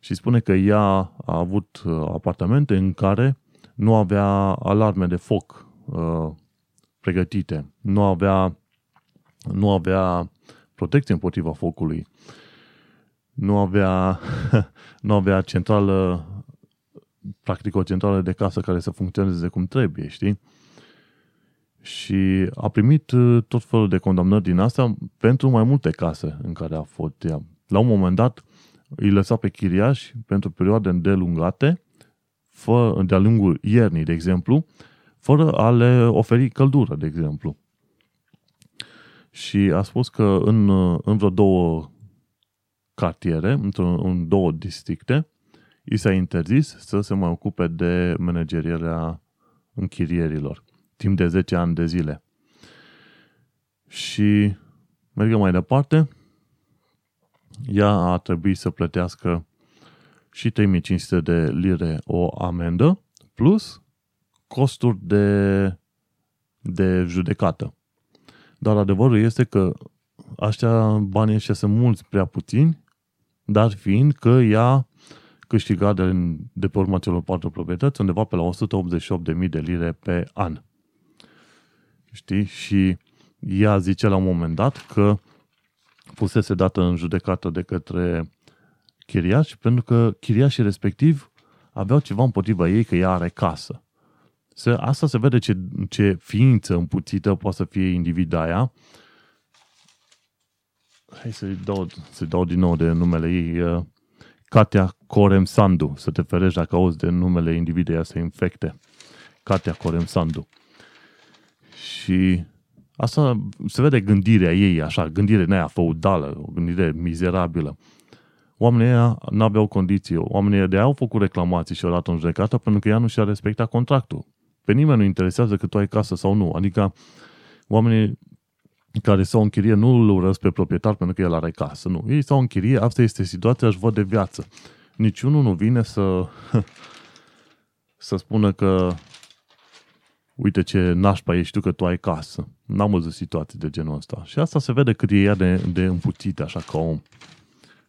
Speaker 2: Și spune că ea a avut uh, apartamente în care nu avea alarme de foc uh, pregătite, nu avea, nu avea protecție împotriva focului nu avea, nu avea centrală, practic o centrală de casă care să funcționeze cum trebuie, știi? Și a primit uh, tot felul de condamnări din astea pentru mai multe case în care a fost ea. La un moment dat îi lăsa pe chiriași pentru perioade îndelungate, de-a lungul iernii, de exemplu, fără a le oferi căldură, de exemplu. Și a spus că în, în vreo două cartiere, într-un, două districte, i s-a interzis să se mai ocupe de managerierea închirierilor, timp de 10 ani de zile. Și mergem mai departe, ea a trebuit să plătească și 3500 de lire o amendă, plus costuri de, de judecată. Dar adevărul este că aștia banii ăștia sunt mulți prea puțini, dar fiind că ea câștiga de, de pe urma celor patru proprietăți undeva pe la 188.000 de lire pe an. Știi? Și ea zice la un moment dat că fusese dată în judecată de către chiriași pentru că chiriașii respectiv aveau ceva împotriva ei că ea are casă. Se, asta se vede ce, ce ființă împuțită poate să fie individa aia. Hai să-i dau, să dau din nou de numele ei. Uh, Katia Corem Sandu. Să te ferești dacă auzi de numele individei aia să infecte. Katia Corem Sandu. Și asta se vede gândirea ei, așa, gândire nea feudală, o gândire mizerabilă. Oamenii ăia n-aveau condiții. Oamenii de au făcut reclamații și au dat în judecată pentru că ea nu și-a respectat contractul. Pe nimeni nu interesează că tu ai casă sau nu. Adică oamenii care s-au închirie nu îl urăsc pe proprietar pentru că el are casă. Nu. Ei s-au închirie, asta este situația, își văd de viață. Niciunul nu vine să, să spună că uite ce nașpa ești tu că tu ai casă. N-am văzut situații de genul ăsta. Și asta se vede cât e ea de, de împuțit așa ca om.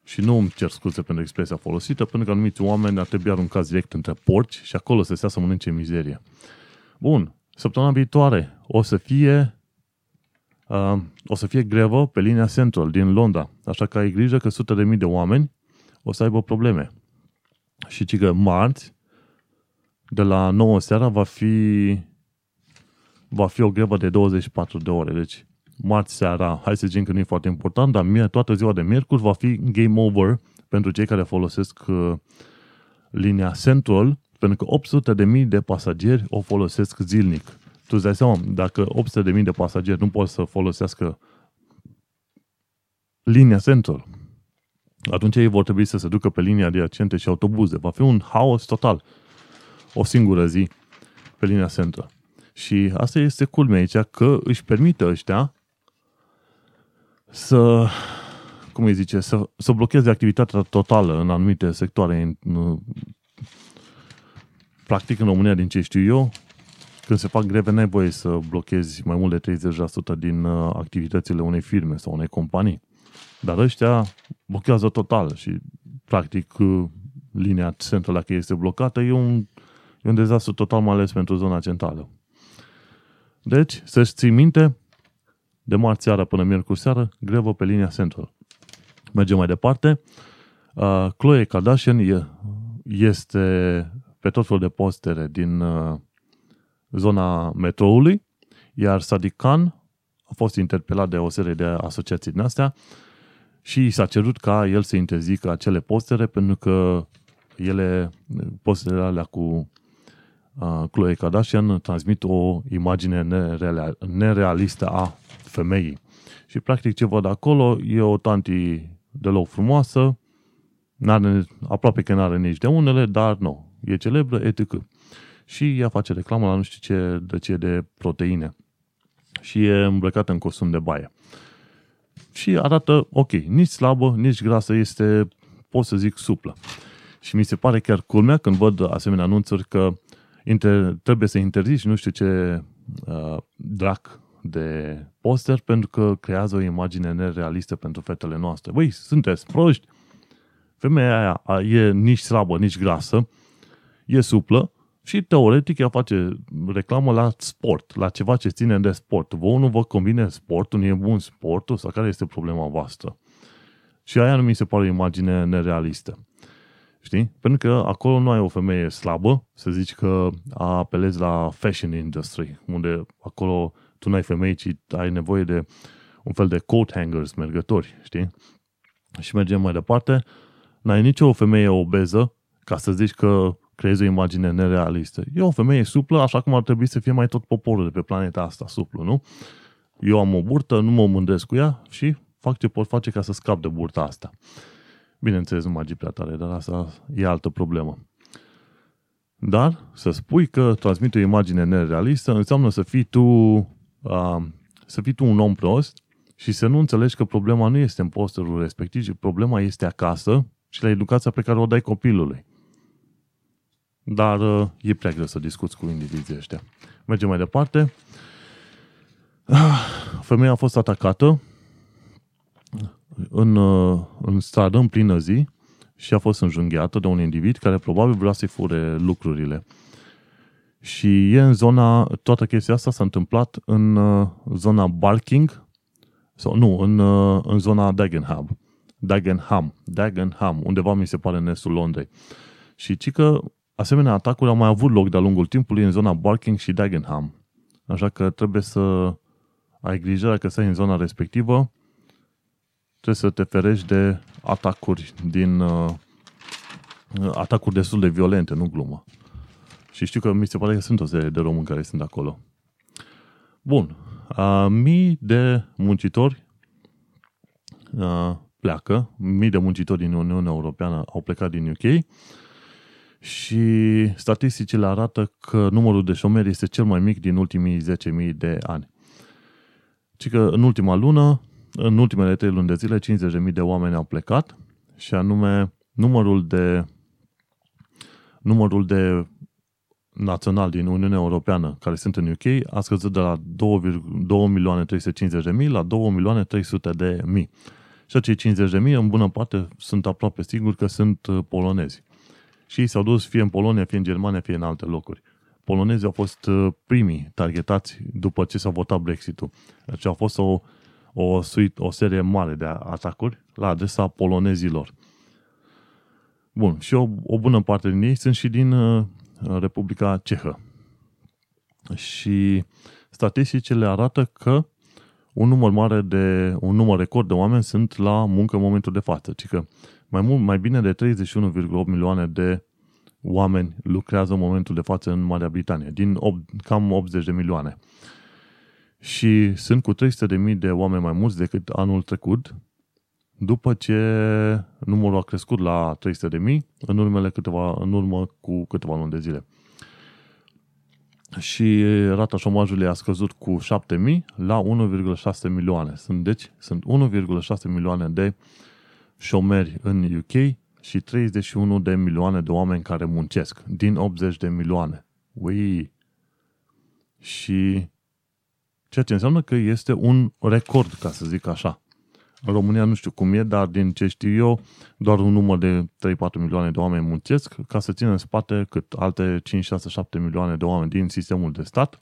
Speaker 2: Și nu îmi cer scuze pentru expresia folosită, pentru că anumiți oameni ar trebui aruncați direct între porci și acolo să se să mănânce mizerie. Bun, săptămâna viitoare o să fie uh, o să fie grevă pe linia Central din Londra, așa că ai grijă că sute de mii de oameni o să aibă probleme. Și ci că marți, de la 9 seara, va fi va fi o grevă de 24 de ore. Deci, marți seara, hai să zicem că nu e foarte important, dar mie, toată ziua de miercuri va fi game over pentru cei care folosesc uh, linia Central pentru că 800 de mii de pasageri o folosesc zilnic. Tu îți dai seama, dacă 800 de mii de pasageri nu pot să folosească linia Central, atunci ei vor trebui să se ducă pe linia adiacente și autobuze. Va fi un haos total. O singură zi pe linia Central. Și asta este culmea aici, că își permite ăștia să, cum îi zice, să, să blocheze activitatea totală în anumite sectoare practic în România, din ce știu eu, când se fac greve, n-ai voie să blochezi mai mult de 30% din uh, activitățile unei firme sau unei companii. Dar ăștia blochează total și, practic, uh, linia centrală, dacă este blocată, e un, e un dezastru total, mai ales pentru zona centrală. Deci, să-și ții minte, de marți seara până miercuri seară, grevă pe linia centrală. Mergem mai departe. Uh, Chloe Kardashian este pe tot felul de postere din uh, zona metroului, iar Sadiq Khan a fost interpelat de o serie de asociații din astea și s-a cerut ca el să interzică acele postere pentru că ele, posterele alea cu uh, Chloe Kardashian transmit o imagine nerealistă a femeii. Și practic ce văd acolo e o tanti deloc frumoasă, n-are, aproape că nu are nici de unele, dar nu, e celebră, etc. Și ea face reclamă la nu știu ce, de ce de proteine. Și e îmbrăcată în costum de baie. Și arată ok, nici slabă, nici grasă, este, pot să zic, suplă. Și mi se pare chiar culmea când văd asemenea anunțuri că inter, trebuie să interzici nu știu ce uh, drac de poster pentru că creează o imagine nerealistă pentru fetele noastre. Băi, sunteți proști? Femeia aia e nici slabă, nici grasă, e suplă și teoretic ea face reclamă la sport, la ceva ce ține de sport. Vă nu vă convine sportul, nu e bun sportul sau care este problema voastră? Și aia nu mi se pare o imagine nerealistă. Știi? Pentru că acolo nu ai o femeie slabă, să zici că apelezi la fashion industry, unde acolo tu nu ai femei, ci ai nevoie de un fel de coat hangers, mergători, știi? Și mergem mai departe, n-ai nicio femeie obeză ca să zici că creezi o imagine nerealistă. E o femeie suplă, așa cum ar trebui să fie mai tot poporul de pe planeta asta suplu, nu? Eu am o burtă, nu mă mândresc cu ea și fac ce pot face ca să scap de burta asta. Bineînțeles, nu magii prea tare, dar asta e altă problemă. Dar să spui că transmite o imagine nerealistă înseamnă să fii tu, uh, să fii tu un om prost și să nu înțelegi că problema nu este în posterul respectiv, ci problema este acasă și la educația pe care o dai copilului. Dar uh, e prea greu să discuți cu indivizii ăștia. Mergem mai departe. Ah, femeia a fost atacată în, uh, în stradă, în plină zi, și a fost înjunghiată de un individ care probabil vrea să-i fure lucrurile. Și e în zona, toată chestia asta s-a întâmplat în uh, zona Barking, sau nu, în, uh, în zona Dagenham. Dagenham, Dagenham, undeva mi se pare în estul Londrei. Și ci că asemenea atacuri au mai avut loc de-a lungul timpului în zona Barking și Dagenham. Așa că trebuie să ai grijă dacă stai în zona respectivă, trebuie să te ferești de atacuri din uh, atacuri destul de violente, nu glumă. Și știu că mi se pare că sunt o serie de români care sunt acolo. Bun. Uh, mii de muncitori uh, pleacă, mii de muncitori din Uniunea Europeană au plecat din UK și statisticile arată că numărul de șomeri este cel mai mic din ultimii 10.000 de ani. Ci că în ultima lună, în ultimele 3 luni de zile, 50.000 de oameni au plecat și anume numărul de numărul de național din Uniunea Europeană care sunt în UK a scăzut de la 2.350.000 la 2.300.000. Și acei 50.000 în bună parte sunt aproape siguri că sunt uh, polonezi. Și ei s-au dus fie în Polonia, fie în Germania, fie în alte locuri. Polonezii au fost uh, primii targetați după ce s-a votat Brexit-ul. Deci a fost o, o, suite, o serie mare de atacuri la adresa polonezilor. Bun, și o, o bună parte din ei sunt și din uh, Republica Cehă. Și statisticile arată că un număr mare de, un număr record de oameni sunt la muncă în momentul de față, ci că mai, mult, mai bine de 31,8 milioane de oameni lucrează în momentul de față în Marea Britanie, din 8, cam 80 de milioane. Și sunt cu 300 de mii de oameni mai mulți decât anul trecut, după ce numărul a crescut la 300 de mii în, urmele câteva, în urmă cu câteva luni de zile. Și rata șomajului a scăzut cu 7.000 la 1,6 milioane. Sunt, deci, sunt 1,6 milioane de șomeri în UK și 31 de milioane de oameni care muncesc din 80 de milioane. Ui! Și ceea ce înseamnă că este un record, ca să zic așa. În România nu știu cum e, dar din ce știu eu, doar un număr de 3-4 milioane de oameni muncesc ca să țină în spate cât alte 5, 6, 7 milioane de oameni din sistemul de stat,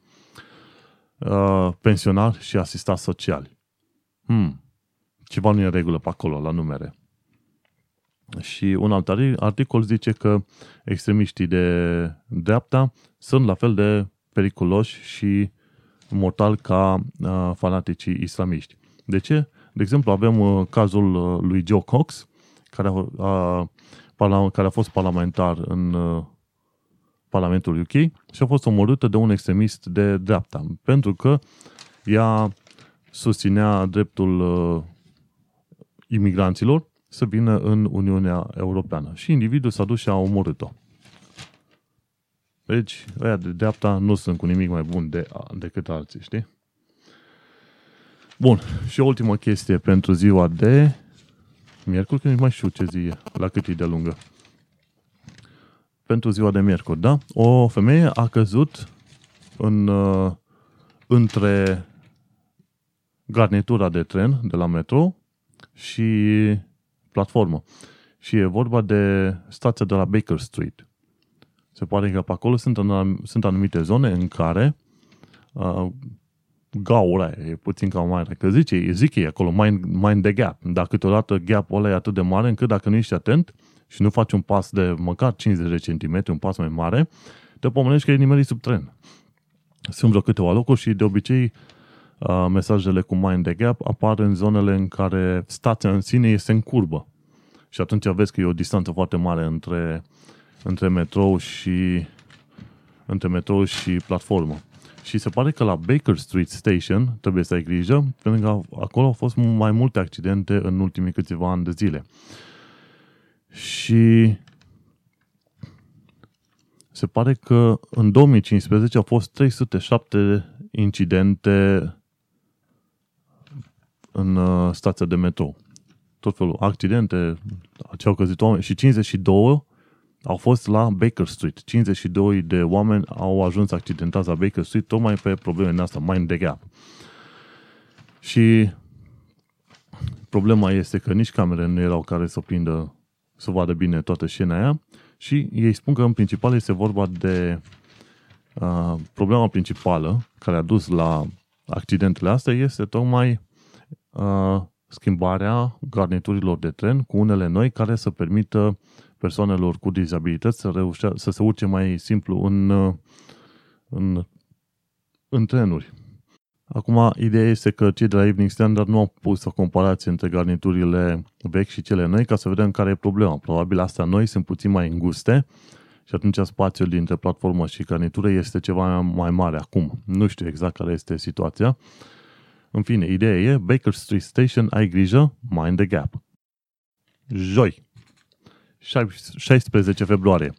Speaker 2: uh, pensionari și asistați sociali. Hmm, ceva nu e în regulă pe acolo, la numere. Și un alt articol zice că extremiștii de dreapta sunt la fel de periculoși și mortal ca uh, fanaticii islamiști. De ce? De exemplu, avem uh, cazul uh, lui Joe Cox, care a, a, care a fost parlamentar în uh, Parlamentul UK și a fost omorâtă de un extremist de dreapta, pentru că ea susținea dreptul uh, imigranților să vină în Uniunea Europeană. Și individul s-a dus și a omorât-o. Deci, ăia de dreapta nu sunt cu nimic mai bun de, decât alții, știi? Bun, și o ultimă chestie pentru ziua de miercuri, că nu mai știu ce zi e, la cât e de lungă. Pentru ziua de miercuri, da? O femeie a căzut în, uh, între garnitura de tren de la metro și platformă. Și e vorba de stația de la Baker Street. Se pare că pe acolo sunt, sunt anumite zone în care uh, gaura aia, e puțin cam mai mare. Că zice, zic ei acolo, mind, mind the gap. Dar câteodată gap-ul ăla e atât de mare încât dacă nu ești atent și nu faci un pas de măcar 50 de centimetri, un pas mai mare, te pomenești că e nimerit sub tren. Sunt vreo câteva locuri și de obicei uh, mesajele cu mind the gap apar în zonele în care stația în sine este în curbă. Și atunci vezi că e o distanță foarte mare între, între metrou și între metrou și platformă. Și se pare că la Baker Street Station trebuie să ai grijă, pentru că acolo au fost mai multe accidente în ultimii câțiva ani de zile. Și se pare că în 2015 au fost 307 incidente în uh, stația de metrou. Tot felul, accidente, ce au căzut oameni și 52 au fost la Baker Street. 52 de oameni au ajuns accidentați la Baker Street tocmai pe probleme din asta, mind the gap. Și problema este că nici camere nu erau care să prindă, să vadă bine toată scena aia și ei spun că în principal este vorba de uh, problema principală care a dus la accidentele astea este tocmai uh, schimbarea garniturilor de tren cu unele noi care să permită persoanelor cu dizabilități să, reușea, să se urce mai simplu în, în, în trenuri. Acum, ideea este că cei de la Evening Standard nu au pus o comparație între garniturile vechi și cele noi ca să vedem care e problema. Probabil astea noi sunt puțin mai înguste și atunci spațiul dintre platformă și garnitură este ceva mai mare acum. Nu știu exact care este situația. În fine, ideea e Baker Street Station, ai grijă, mind the gap. Joi, 16 februarie.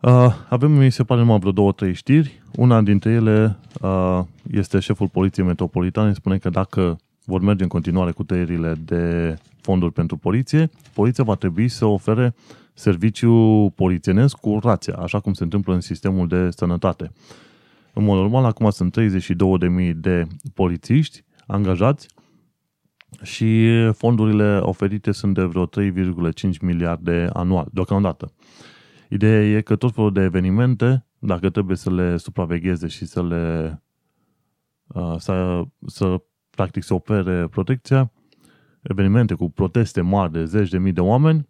Speaker 2: Uh, avem, mi se pare, numai vreo două, trei știri. Una dintre ele uh, este șeful Poliției Metropolitane. Spune că dacă vor merge în continuare cu tăierile de fonduri pentru poliție, poliția va trebui să ofere serviciu polițienesc cu rația, așa cum se întâmplă în sistemul de sănătate. În mod normal, acum sunt 32.000 de polițiști angajați și fondurile oferite sunt de vreo 3,5 miliarde anual, deocamdată. Ideea e că tot felul de evenimente, dacă trebuie să le supravegheze și să le uh, să, să practic să ofere protecția, evenimente cu proteste mari de zeci de mii de oameni,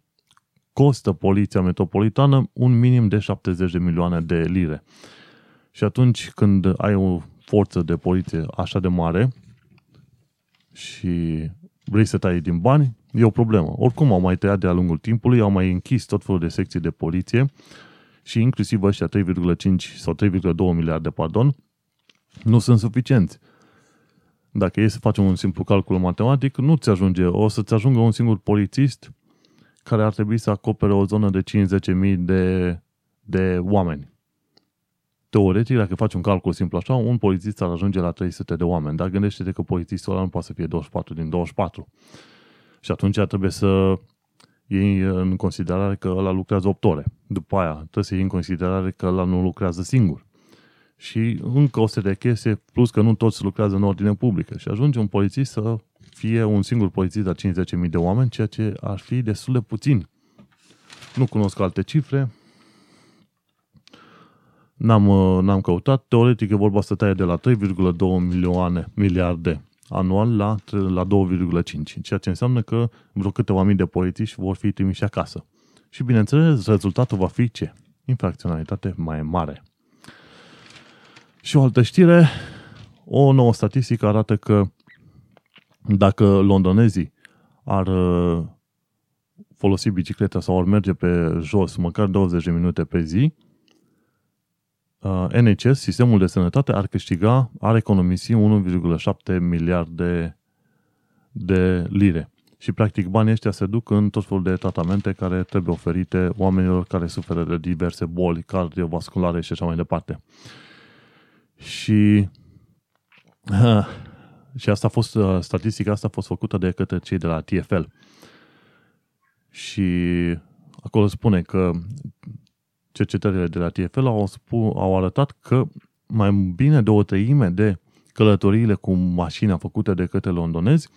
Speaker 2: costă poliția metropolitană un minim de 70 de milioane de lire. Și atunci când ai o forță de poliție așa de mare, și vrei să tai din bani, e o problemă. Oricum au mai tăiat de-a lungul timpului, au mai închis tot felul de secții de poliție și inclusiv ăștia 3,5 sau 3,2 miliarde, pardon, nu sunt suficienți. Dacă e să facem un simplu calcul matematic, nu ți ajunge. O să-ți ajungă un singur polițist care ar trebui să acopere o zonă de 5-10.000 de, de oameni teoretic, dacă faci un calcul simplu așa, un polițist ar ajunge la 300 de oameni. Dar gândește-te că polițistul ăla nu poate să fie 24 din 24. Și atunci trebuie să iei în considerare că ăla lucrează 8 ore. După aia trebuie să iei în considerare că ăla nu lucrează singur. Și încă o serie de chestii, plus că nu toți lucrează în ordine publică. Și ajunge un polițist să fie un singur polițist la 50.000 de oameni, ceea ce ar fi destul de puțin. Nu cunosc alte cifre, N-am, uh, n-am căutat. Teoretic e vorba să taie de la 3,2 milioane, miliarde anual la, la 2,5, ceea ce înseamnă că vreo câteva mii de polițiști vor fi trimiși acasă. Și bineînțeles, rezultatul va fi ce? Infracționalitate mai mare. Și o altă știre, o nouă statistică arată că dacă londonezii ar uh, folosi bicicleta sau ar merge pe jos măcar 20 de minute pe zi, uh, NHS, sistemul de sănătate, ar câștiga, ar economisi 1,7 miliarde de lire. Și practic banii ăștia se duc în tot felul de tratamente care trebuie oferite oamenilor care suferă de diverse boli cardiovasculare și așa mai departe. Și, uh, și asta a fost, uh, statistica asta a fost făcută de către cei de la TFL. Și acolo spune că cercetările de la TFL au, spu- au arătat că mai bine de o treime de călătoriile cu mașina făcute de către londonezi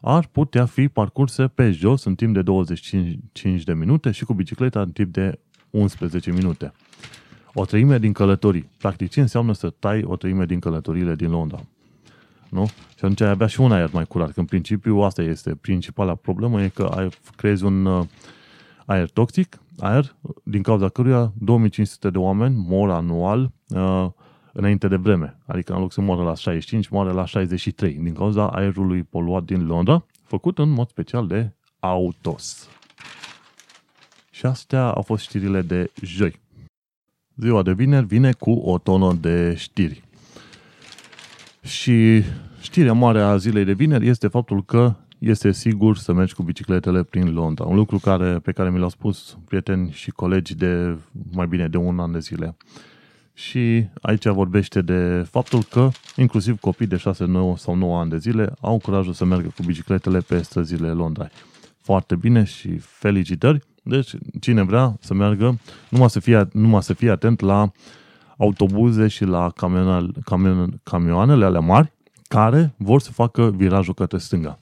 Speaker 2: ar putea fi parcurse pe jos în timp de 25 de minute și cu bicicleta în timp de 11 minute. O treime din călătorii. Practic, ce înseamnă să tai o treime din călătoriile din Londra? Nu? Și atunci ai avea și un aer mai curat. Că în principiu asta este principala problemă, e că ai, creezi un uh, aer toxic, aer din cauza căruia 2500 de oameni mor anual uh, înainte de vreme. Adică în loc să moară la 65, moare la 63 din cauza aerului poluat din Londra, făcut în mod special de autos. Și astea au fost știrile de joi. Ziua de vineri vine cu o tonă de știri. Și știrea mare a zilei de vineri este faptul că este sigur să mergi cu bicicletele prin Londra. Un lucru care, pe care mi l-au spus prieteni și colegi de mai bine de un an de zile. Și aici vorbește de faptul că inclusiv copii de 6, 9 sau 9 ani de zile au curajul să meargă cu bicicletele pe străzile Londrei. Foarte bine și felicitări! Deci, cine vrea să meargă, numai să fie, numai să fie atent la autobuze și la camioanele, camion, camioanele alea mari care vor să facă virajul către stânga.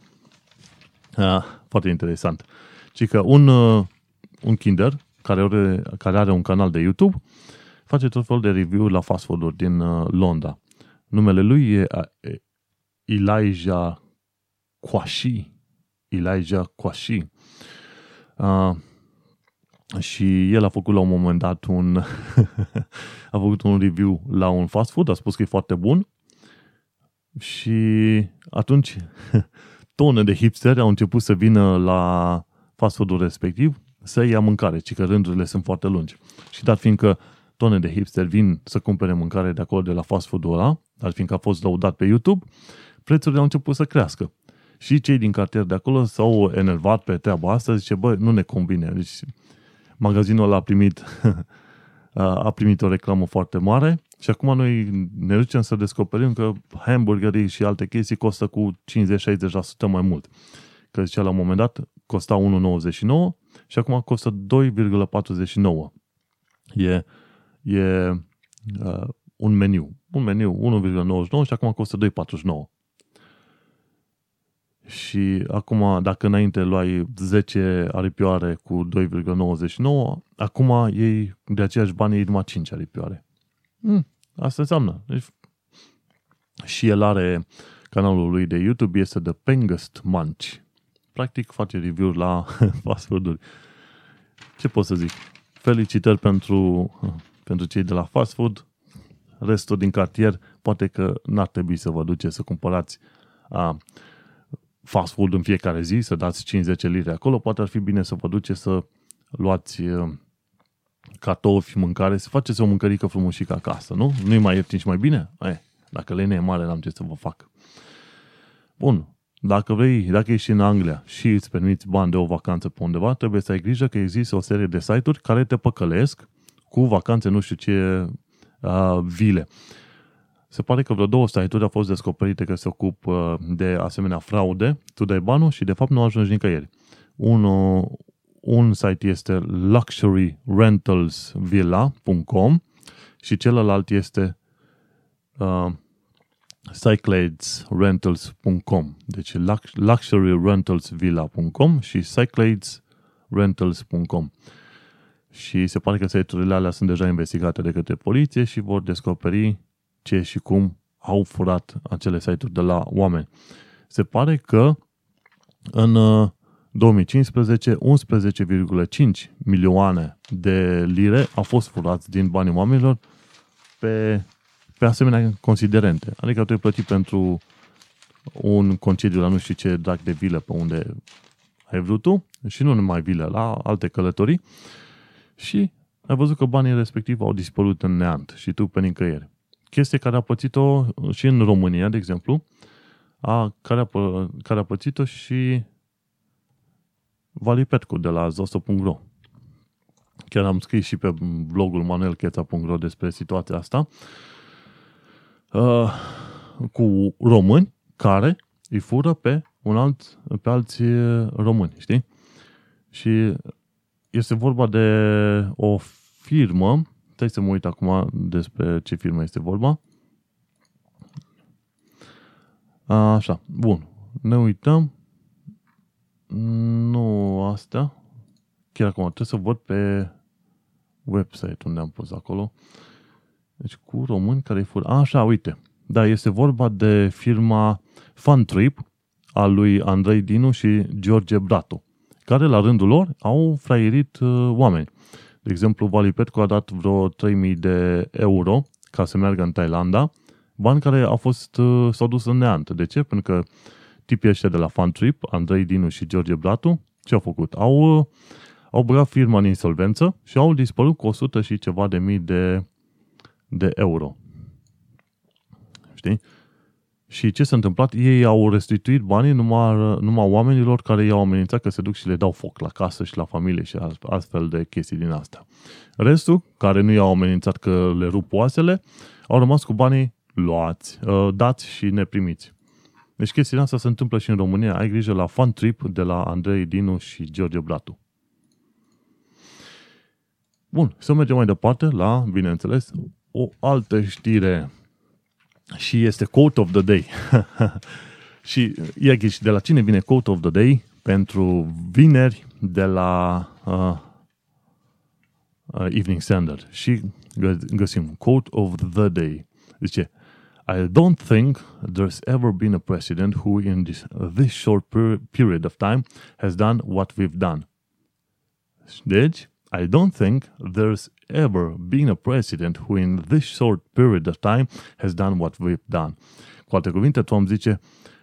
Speaker 2: Ah, foarte interesant. Ci că un, uh, un kinder care are, care are un canal de YouTube face tot felul de review la fast food-uri din uh, Londra. Numele lui e uh, Elijah Kwashi. Elijah Kwashi. Uh, și el a făcut la un moment dat un a făcut un review la un fast food, a spus că e foarte bun și atunci tone de hipsteri au început să vină la fast food-ul respectiv să ia mâncare, ci că rândurile sunt foarte lungi. Și dat fiindcă tone de hipsteri vin să cumpere mâncare de acolo de la fast food-ul ăla, dar fiindcă a fost laudat pe YouTube, prețurile au început să crească. Și cei din cartier de acolo s-au enervat pe treaba asta, zice, bă, nu ne convine. Deci magazinul ăla a primit, a primit o reclamă foarte mare și acum noi ne ducem să descoperim că hamburgerii și alte chestii costă cu 50-60% mai mult. Că zicea la un moment dat costa 1,99 și acum costă 2,49. E, e uh, un meniu. Un meniu 1,99 și acum costă 2,49. Și acum, dacă înainte luai 10 aripioare cu 2,99, acum ei de aceeași bani ei numai 5 aripioare. Mm, asta înseamnă. Deci, și el are canalul lui de YouTube, este The Pengest Munch. Practic face review la fast food-uri. Ce pot să zic? Felicitări pentru, pentru cei de la fast food. Restul din cartier, poate că n-ar trebui să vă duceți să cumpărați a, fast food în fiecare zi, să dați 50 lire acolo, poate ar fi bine să vă duceți să luați cartofi, mâncare, să faceți o mâncărică frumușică acasă, nu? Nu-i mai ieftin și mai bine? Eh, dacă lene e mare, n-am ce să vă fac. Bun, dacă vrei, dacă ești în Anglia și îți permiți bani de o vacanță pe undeva, trebuie să ai grijă că există o serie de site-uri care te păcălesc cu vacanțe nu știu ce uh, vile. Se pare că vreo două site-uri au fost descoperite că se ocupă de asemenea fraude, tu dai banul și de fapt nu ajungi nicăieri. Un, un site este luxuryrentalsvilla.com și celălalt este uh, cycladesrentals.com deci luxuryrentalsvilla.com și cycladesrentals.com și se pare că site-urile alea sunt deja investigate de către poliție și vor descoperi ce și cum au furat acele site-uri de la oameni. Se pare că în 2015 11,5 milioane de lire au fost furați din banii oamenilor pe, pe asemenea considerente. Adică tu ai plătit pentru un concediu la nu știu ce drag de vilă pe unde ai vrut tu și nu numai vilă, la alte călătorii și ai văzut că banii respectivi au dispărut în neant și tu pe nicăieri chestie care a pățit-o și în România, de exemplu, a, care, a, care a pățit-o și Vali Petcu de la zosto.ro. Chiar am scris și pe blogul manuelcheța.ro despre situația asta uh, cu români care îi fură pe un alt, pe alți români, știi? Și este vorba de o firmă Stai să mă uit acum despre ce firmă este vorba. Așa, bun. Ne uităm. Nu astea. Chiar acum trebuie să văd pe website unde am pus acolo. Deci cu români care fur. Așa, uite. Da, este vorba de firma Funtrip a lui Andrei Dinu și George Bratu, care la rândul lor au fraierit uh, oameni. De exemplu, Valipetco a dat vreo 3000 de euro ca să meargă în Thailanda, bani care au fost, uh, s-au dus în neant. De ce? Pentru că tipii ăștia de la Funtrip, Andrei Dinu și George Bratu, ce au făcut? Au, uh, au băgat firma în insolvență și au dispărut cu 100 și ceva de mii de, de euro. Știi? Și ce s-a întâmplat? Ei au restituit banii numai, numai oamenilor care i-au amenințat că se duc și le dau foc la casă și la familie și astfel de chestii din astea. Restul, care nu i-au amenințat că le rup oasele, au rămas cu banii luați, uh, dați și neprimiți. Deci chestia asta se întâmplă și în România. Ai grijă la Fun Trip de la Andrei Dinu și George Blatu. Bun, să mergem mai departe la, bineînțeles, o altă știre și este quote of the day. și ia ghiși, de la cine vine quote of the day? Pentru vineri de la uh, uh, Evening Standard. Și găsim quote of the day. Zice, I don't think there's ever been a president who in this, uh, this short per- period of time has done what we've done. Deci, I don't think there's ever been a president who in this short period of time has done what we've done. Cu alte cuvinte, Tom zice,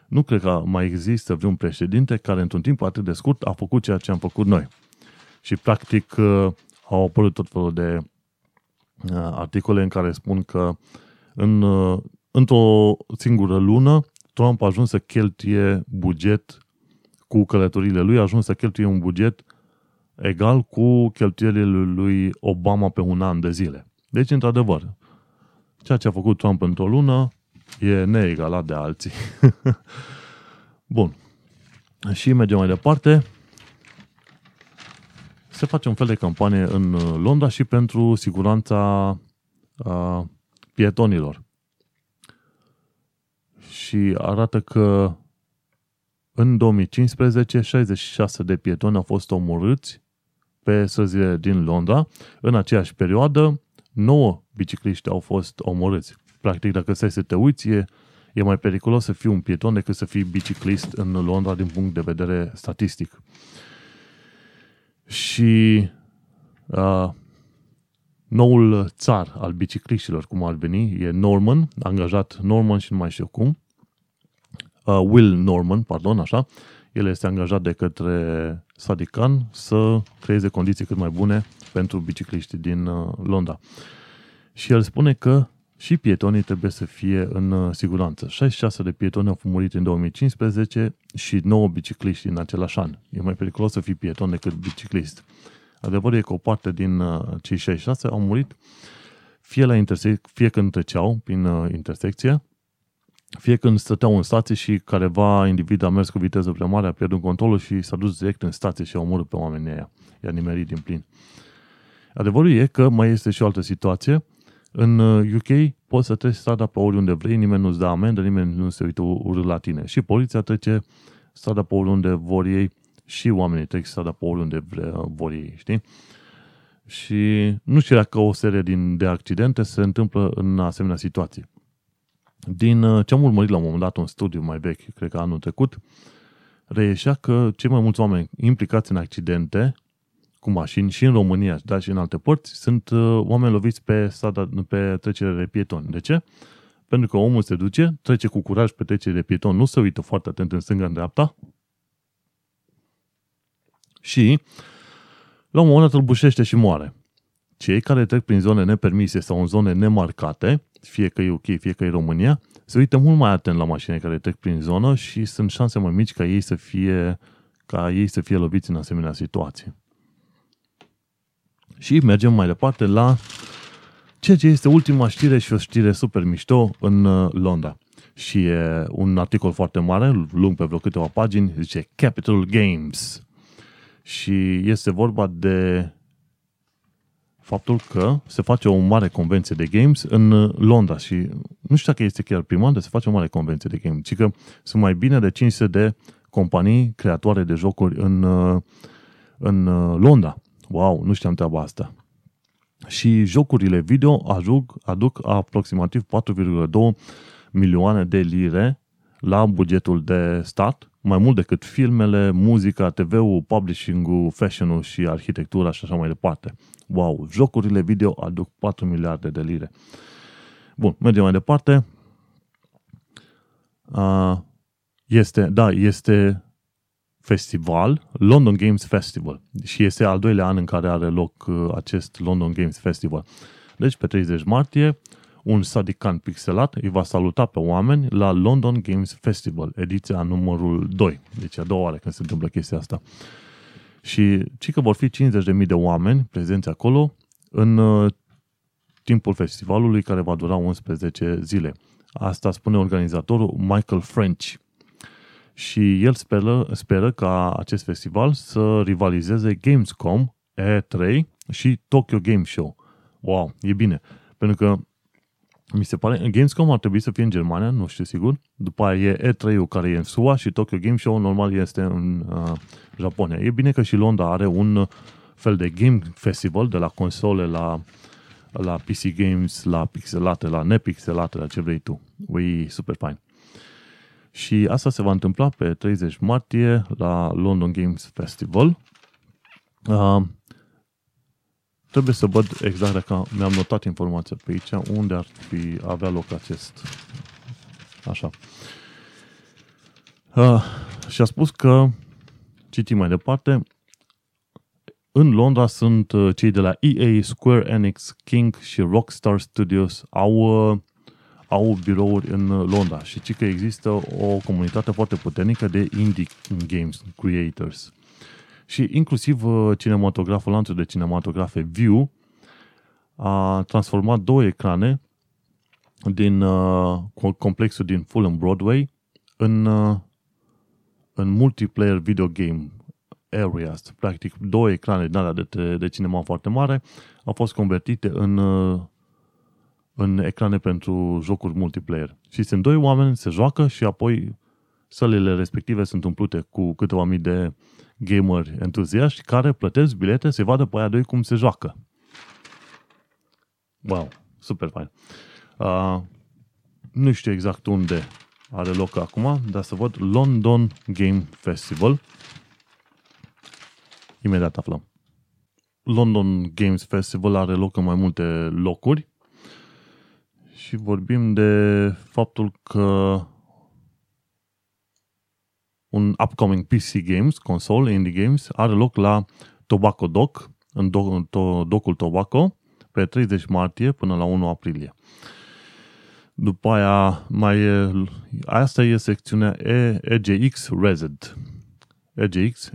Speaker 2: nu cred că mai există vreun președinte care într-un timp atât de scurt a făcut ceea ce am făcut noi. Și practic uh, au apărut tot felul de uh, articole în care spun că în, uh, într-o singură lună Trump a ajuns să cheltuie buget cu călătorile lui, a ajuns să cheltuie un buget egal cu cheltuielile lui Obama pe un an de zile. Deci, într-adevăr, ceea ce a făcut Trump într-o lună e neegalat de alții. Bun. Și mergem mai departe. Se face un fel de campanie în Londra și pentru siguranța a, pietonilor. Și arată că în 2015 66 de pietoni au fost omorâți pe străzile din Londra. În aceeași perioadă, 9 bicicliști au fost omorâți. Practic, dacă stai să te uiți, e, e mai periculos să fii un pieton decât să fii biciclist în Londra din punct de vedere statistic. Și uh, noul țar al bicicliștilor, cum ar veni, e Norman, angajat Norman și nu mai știu cum, uh, Will Norman, pardon, așa, el este angajat de către Sadiq Khan să creeze condiții cât mai bune pentru bicicliștii din uh, Londra. Și el spune că și pietonii trebuie să fie în uh, siguranță. 66 de pietoni au murit în 2015 și 9 bicicliști în același an. E mai periculos să fii pieton decât biciclist. Adevărul e că o parte din uh, cei 66 au murit fie, la intersec- fie când treceau prin intersecție, fie când stăteau în stație și careva individ a mers cu viteză prea mare, a pierdut controlul și s-a dus direct în stație și a omorât pe oamenii aia. I-a nimerit din plin. Adevărul e că mai este și o altă situație. În UK uh, poți să treci strada pe oriunde vrei, nimeni nu-ți dă amendă, nimeni nu se uită urât la tine. Și poliția trece strada pe oriunde vor ei și oamenii trec strada pe oriunde vor ei, știi? Și nu știu dacă o serie din, de accidente se întâmplă în asemenea situații. Din uh, ce am urmărit la un moment dat un studiu mai vechi, cred că anul trecut, reieșea că cei mai mulți oameni implicați în accidente cu mașini și în România, dar și în alte părți, sunt uh, oameni loviți pe, strada, pe trecere de pietoni. De ce? Pentru că omul se duce, trece cu curaj pe trecere de pieton, nu se uită foarte atent în stânga, în dreapta și la un moment dat îl bușește și moare. Cei care trec prin zone nepermise sau în zone nemarcate fie că e UK, fie că e România, se uită mult mai atent la mașinile care trec prin zonă și sunt șanse mai mici ca ei să fie, ca ei să fie loviți în asemenea situații. Și mergem mai departe la ceea ce este ultima știre și o știre super mișto în uh, Londra. Și e un articol foarte mare, lung pe vreo câteva pagini, zice Capital Games. Și este vorba de faptul că se face o mare convenție de games în uh, Londra și nu știu dacă este chiar prima de se face o mare convenție de games, ci că sunt mai bine de 500 de companii creatoare de jocuri în, uh, în uh, Londra. Wow, nu știam treaba asta. și jocurile video aduc, aduc aproximativ 4,2 milioane de lire la bugetul de stat, mai mult decât filmele, muzica, TV-ul, publishing-ul, fashion-ul și arhitectura și așa mai departe. Wow, jocurile video aduc 4 miliarde de lire. Bun, mergem mai departe. Uh, este, da, este festival, London Games Festival. Și este al doilea an în care are loc uh, acest London Games Festival. Deci, pe 30 martie, un sadican pixelat îi va saluta pe oameni la London Games Festival, ediția numărul 2. Deci a doua oară când se întâmplă chestia asta. Și ci că vor fi 50.000 de oameni prezenți acolo în uh, timpul festivalului care va dura 11 zile. Asta spune organizatorul Michael French. Și el speră, speră ca acest festival să rivalizeze Gamescom, E3 și Tokyo Game Show. Wow, e bine. Pentru că mi se pare, Gamescom ar trebui să fie în Germania, nu știu sigur. După aia e E3-ul care e în SUA și Tokyo Game Show normal este în uh, Japonia. E bine că și Londra are un fel de game festival de la console la, la PC games, la pixelate, la nepixelate, la ce vrei tu. E super fain. Și asta se va întâmpla pe 30 martie la London Games Festival. Uh, trebuie să văd exact dacă mi-am notat informația pe aici, unde ar fi avea loc acest. Așa. Uh, și a spus că, citim mai departe, în Londra sunt uh, cei de la EA, Square Enix, King și Rockstar Studios au, uh, au birouri în Londra și ci că există o comunitate foarte puternică de indie games creators. Și inclusiv uh, cinematograful, lanțul de cinematografe View a transformat două ecrane din uh, complexul din Fulham Broadway în, uh, în multiplayer video game areas. Practic, două ecrane din alea de, de cinema foarte mare au fost convertite în, uh, în ecrane pentru jocuri multiplayer. Și sunt doi oameni, se joacă și apoi sălile respective sunt umplute cu câteva mii de gameri entuziaști care plătesc bilete să vadă pe aia doi cum se joacă. Wow, super fain. Uh, nu știu exact unde are loc acum, dar să văd London Game Festival. Imediat aflăm. London Games Festival are loc în mai multe locuri și vorbim de faptul că un upcoming PC Games, console, indie games, are loc la Tobacco Dock, în do- to- docul Tobacco, pe 30 martie până la 1 aprilie. După aia mai e, asta e secțiunea e, EGX Reset. EGX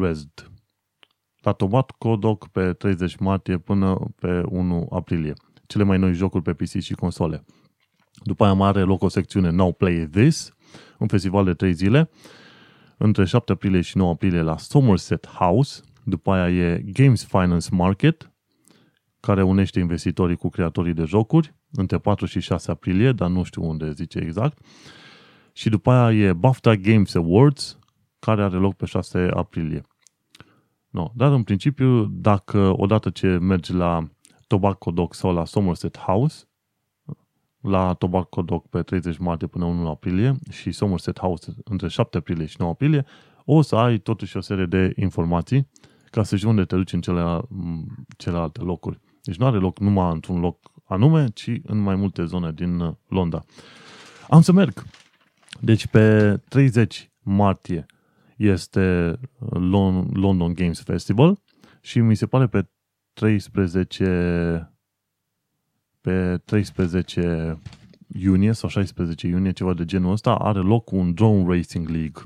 Speaker 2: Reset. La Tobacco Dock pe 30 martie până pe 1 aprilie. Cele mai noi jocuri pe PC și console. După aia mai are loc o secțiune Now Play This, un festival de 3 zile, între 7 aprilie și 9 aprilie la Somerset House, după aia e Games Finance Market, care unește investitorii cu creatorii de jocuri, între 4 și 6 aprilie, dar nu știu unde zice exact. Și după aia e BAFTA Games Awards, care are loc pe 6 aprilie. No, dar în principiu, dacă odată ce mergi la Tobacco Dock sau la Somerset House, la Tobacco Dock pe 30 martie până 1 aprilie și Somerset House între 7 aprilie și 9 aprilie, o să ai totuși o serie de informații ca să știi unde te duci în cele, celelalte locuri. Deci nu are loc numai într-un loc anume, ci în mai multe zone din uh, Londra. Am să merg. Deci pe 30 martie este uh, London Games Festival și mi se pare pe 13 pe 13 iunie sau 16 iunie, ceva de genul ăsta, are loc un Drone Racing League.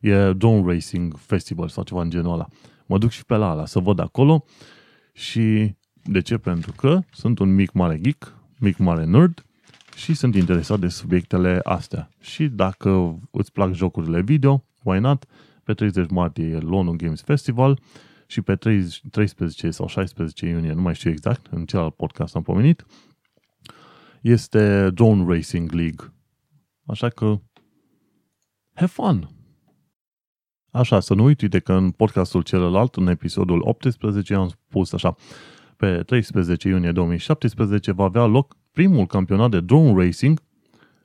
Speaker 2: E Drone Racing Festival sau ceva în genul ăla. Mă duc și pe la ala să văd acolo și de ce? Pentru că sunt un mic mare geek, mic mare nerd și sunt interesat de subiectele astea. Și dacă îți plac jocurile video, why not? Pe 30 martie e London Games Festival și pe 30, 13 sau 16 iunie, nu mai știu exact, în celălalt podcast am pomenit, este Drone Racing League. Așa că have fun! Așa, să nu uite că în podcastul celălalt, în episodul 18, am spus așa, pe 13 iunie 2017, va avea loc primul campionat de drone racing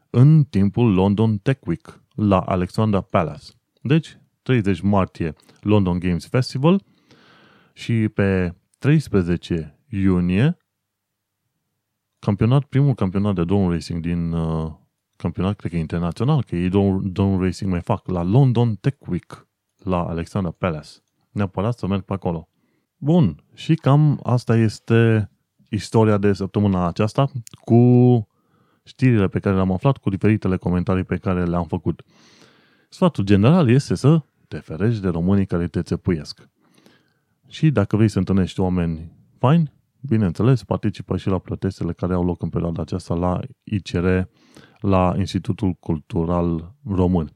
Speaker 2: în timpul London Tech Week la Alexandra Palace. Deci, 30 martie London Games Festival și pe 13 iunie campionat, primul campionat de drone racing din uh, campionat, cred că internațional, că ei drone, drone racing mai fac la London Tech Week la Alexandra Palace. Neapărat să merg pe acolo. Bun, și cam asta este istoria de săptămâna aceasta cu știrile pe care le-am aflat, cu diferitele comentarii pe care le-am făcut. Sfatul general este să te ferești de românii care te țepuiesc. Și dacă vrei să întâlnești oameni faini, bineînțeles, participă și la protestele care au loc în perioada aceasta la ICR, la Institutul Cultural Român.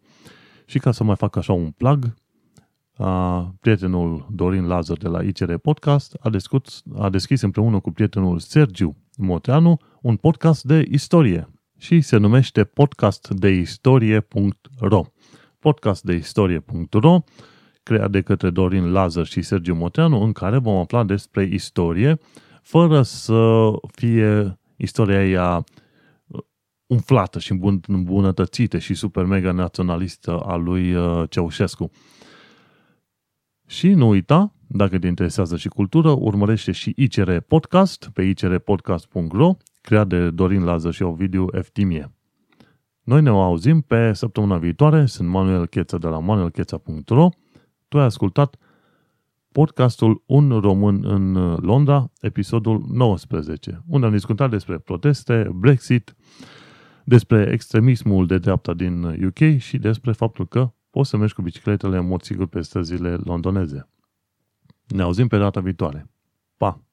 Speaker 2: Și ca să mai fac așa un plug, a, prietenul Dorin Lazar de la ICR Podcast a deschis, a deschis împreună cu prietenul Sergiu Moteanu un podcast de istorie și se numește podcastdeistorie.ro podcastdeistorie.ro creat de către Dorin Lazar și Sergiu Moteanu în care vom afla despre istorie fără să fie istoria ea umflată și îmbunătățită și super mega naționalistă a lui uh, Ceaușescu. Și nu uita, dacă te interesează și cultură, urmărește și ICR Podcast pe icrpodcast.ro, creat de Dorin Lază și Ovidiu Eftimie. Noi ne auzim pe săptămâna viitoare, sunt Manuel Cheța de la manuelcheța.ro. Tu ai ascultat podcastul Un român în Londra, episodul 19, unde am discutat despre proteste, Brexit, despre extremismul de dreapta din UK și despre faptul că poți să mergi cu bicicletele în mod sigur pe străzile londoneze. Ne auzim pe data viitoare. Pa!